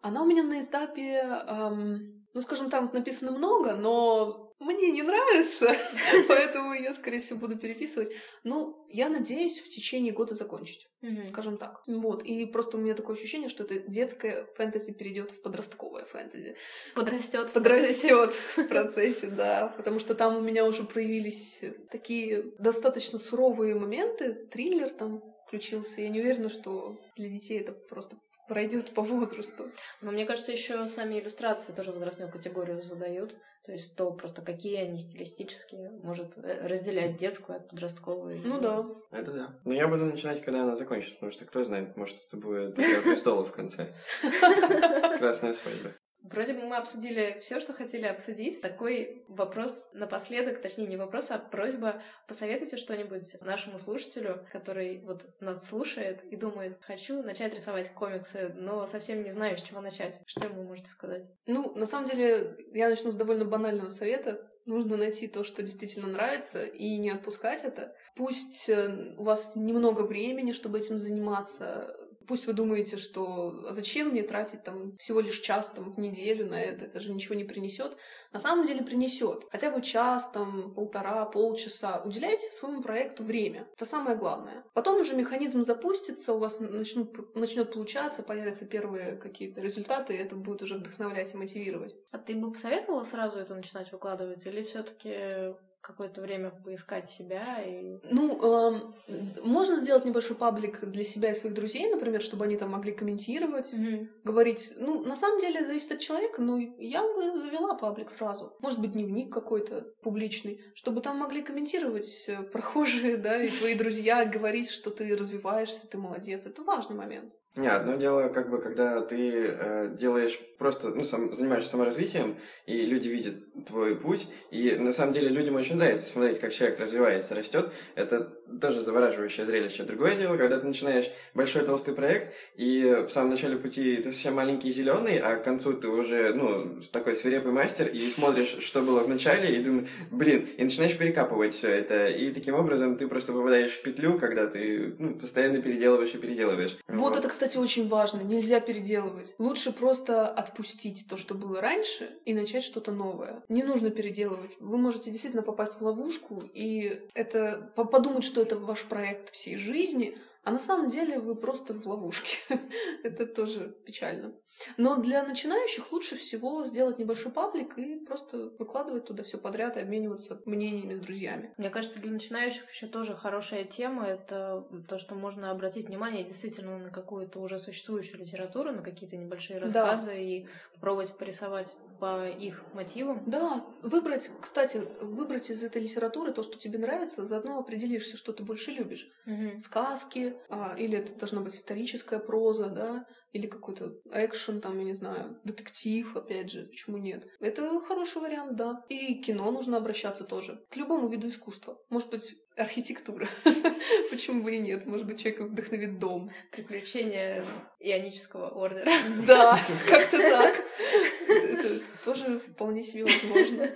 Она у меня на этапе, эм, ну, скажем, там написано много, но мне не нравится, поэтому я, скорее всего, буду переписывать. Ну, я надеюсь в течение года закончить, mm-hmm. скажем так. Вот, и просто у меня такое ощущение, что это детское фэнтези перейдет в подростковое фэнтези. Подрастет. Подрастет в процессе, да. Потому что там у меня уже проявились такие достаточно суровые моменты. Триллер там включился. Я не уверена, что для детей это просто пройдет по возрасту. Но мне кажется, еще сами иллюстрации тоже возрастную категорию задают. То есть то просто какие они стилистические, может э, разделять детскую от подростковой. Ну да. Это да. Но я буду начинать, когда она закончится, потому что кто знает, может это будет Игра престолов в конце. Красная свадьба. Вроде бы мы обсудили все, что хотели обсудить. Такой вопрос напоследок, точнее не вопрос, а просьба. Посоветуйте что-нибудь нашему слушателю, который вот нас слушает и думает, хочу начать рисовать комиксы, но совсем не знаю, с чего начать. Что ему можете сказать? Ну, на самом деле, я начну с довольно банального совета. Нужно найти то, что действительно нравится, и не отпускать это. Пусть э, у вас немного времени, чтобы этим заниматься, Пусть вы думаете, что а зачем мне тратить там всего лишь час там в неделю на это, это же ничего не принесет. На самом деле принесет. Хотя бы час, там, полтора, полчаса. Уделяйте своему проекту время. Это самое главное. Потом уже механизм запустится, у вас начнет получаться, появятся первые какие-то результаты, и это будет уже вдохновлять и мотивировать. А ты бы посоветовала сразу это начинать выкладывать, или все-таки какое-то время поискать себя и... Ну, э, можно сделать небольшой паблик для себя и своих друзей, например, чтобы они там могли комментировать, mm-hmm. говорить. Ну, на самом деле, зависит от человека, но я бы завела паблик сразу. Может быть, дневник какой-то публичный, чтобы там могли комментировать э, прохожие, да, и твои друзья, говорить, что ты развиваешься, ты молодец. Это важный момент. Не, одно дело, как бы, когда ты э, делаешь просто, ну, сам, занимаешься саморазвитием, и люди видят твой путь, и на самом деле людям очень нравится смотреть, как человек развивается, растет. Это тоже завораживающее зрелище. Другое дело, когда ты начинаешь большой толстый проект, и в самом начале пути ты совсем маленький и зеленый, а к концу ты уже, ну, такой свирепый мастер, и смотришь, что было в начале, и думаешь, блин, и начинаешь перекапывать все это. И таким образом ты просто попадаешь в петлю, когда ты ну, постоянно переделываешь и переделываешь. Вот, вот это, кстати, кстати, очень важно. Нельзя переделывать. Лучше просто отпустить то, что было раньше, и начать что-то новое. Не нужно переделывать. Вы можете действительно попасть в ловушку и это подумать, что это ваш проект всей жизни, а на самом деле вы просто в ловушке. это тоже печально. Но для начинающих лучше всего сделать небольшой паблик и просто выкладывать туда все подряд и обмениваться мнениями с друзьями. Мне кажется, для начинающих еще тоже хорошая тема это то, что можно обратить внимание действительно на какую-то уже существующую литературу, на какие-то небольшие рассказы да. и попробовать порисовать по их мотивам. Да, выбрать, кстати, выбрать из этой литературы то, что тебе нравится, заодно определишься, что ты больше любишь. Угу. Сказки, а, или это должна быть историческая проза, да, или какой-то экшен, там, я не знаю, детектив, опять же, почему нет. Это хороший вариант, да. И кино нужно обращаться тоже. К любому виду искусства. Может быть, архитектура. Почему бы и нет? Может быть, человека вдохновит дом. Приключения ионического ордера. Да, как-то так. Это тоже вполне себе возможно.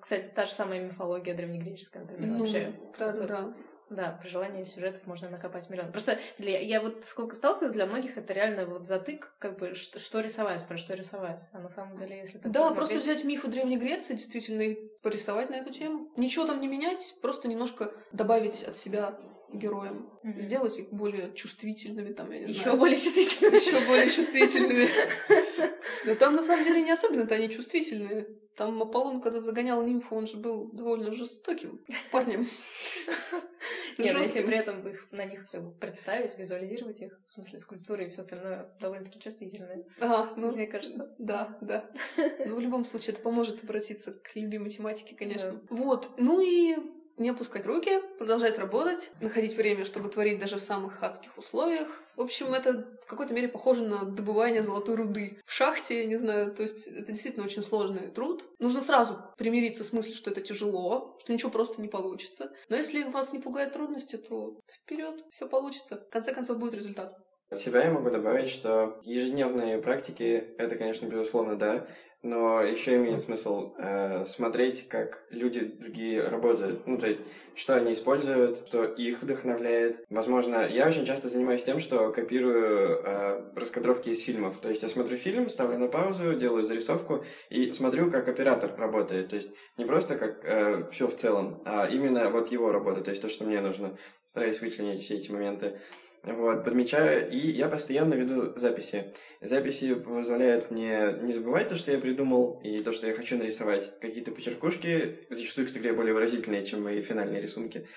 Кстати, та же самая мифология древнегреческая, например, ну, вообще. Да, да, да Да, при желании сюжетов можно накопать миллион. Просто для, я вот сколько сталкивалась, для многих это реально вот затык, как бы, что, что рисовать, про что рисовать. А на самом деле, если так Да, посмотреть- просто взять мифы Древней Греции, действительно, и порисовать на эту тему. Ничего там не менять, просто немножко добавить от себя героям. Мгм. Сделать их более чувствительными, там, я не Еще знаю. более чувствительно. Еще более чувствительными. Но там на самом деле не особенно-то они чувствительные. Там Аполлон, когда загонял нимфу, он же был довольно жестоким парнем. Нет, если при этом их, на них все представить, визуализировать их, в смысле скульптуры и все остальное довольно-таки чувствительное, Ага, ну, мне кажется. Да, да. Но в любом случае это поможет обратиться к любимой тематике, конечно. Вот. Ну и не опускать руки, продолжать работать, находить время, чтобы творить даже в самых адских условиях. В общем, это в какой-то мере похоже на добывание золотой руды в шахте, я не знаю. То есть это действительно очень сложный труд. Нужно сразу примириться с мыслью, что это тяжело, что ничего просто не получится. Но если вас не пугают трудности, то вперед, все получится. В конце концов будет результат. От себя я могу добавить, что ежедневные практики, это, конечно, безусловно, да, но еще имеет смысл э, смотреть, как люди другие работают. Ну, то есть, что они используют, что их вдохновляет. Возможно, я очень часто занимаюсь тем, что копирую э, раскадровки из фильмов. То есть, я смотрю фильм, ставлю на паузу, делаю зарисовку и смотрю, как оператор работает. То есть, не просто как все в целом, а именно вот его работа, то есть то, что мне нужно. Стараюсь вычленить все эти моменты. Вот, подмечаю, и я постоянно веду записи. Записи позволяют мне не забывать то, что я придумал, и то, что я хочу нарисовать. Какие-то почеркушки, зачастую, кстати, более выразительные, чем мои финальные рисунки.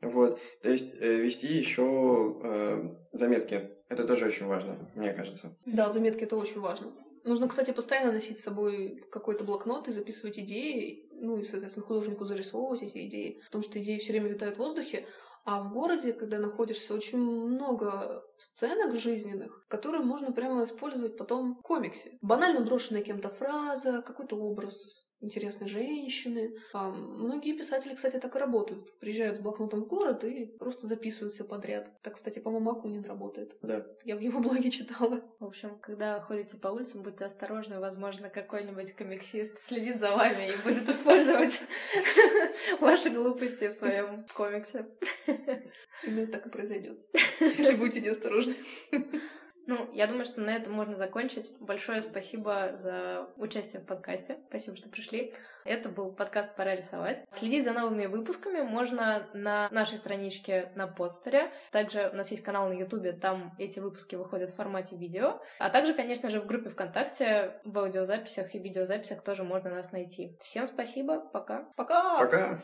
Вот, то есть э, вести еще э, заметки. Это тоже очень важно, мне кажется. Да, заметки это очень важно. Нужно, кстати, постоянно носить с собой какой-то блокнот и записывать идеи, ну и, соответственно, художнику зарисовывать эти идеи, потому что идеи все время витают в воздухе, а в городе, когда находишься, очень много сценок жизненных, которые можно прямо использовать потом в комиксе. Банально брошенная кем-то фраза, какой-то образ интересной женщины. А многие писатели, кстати, так и работают. Приезжают с блокнотом в город и просто записывают все подряд. Так, кстати, по-моему, Акунин работает. Да. Я в его блоге читала. В общем, когда ходите по улицам, будьте осторожны, возможно, какой-нибудь комиксист следит за вами и будет использовать ваши глупости в своем комиксе. Именно так и произойдет, если будете неосторожны. Ну, я думаю, что на этом можно закончить. Большое спасибо за участие в подкасте. Спасибо, что пришли. Это был подкаст «Пора рисовать». Следить за новыми выпусками можно на нашей страничке на постере. Также у нас есть канал на Ютубе, там эти выпуски выходят в формате видео. А также, конечно же, в группе ВКонтакте в аудиозаписях и видеозаписях тоже можно нас найти. Всем спасибо, пока. Пока! Пока!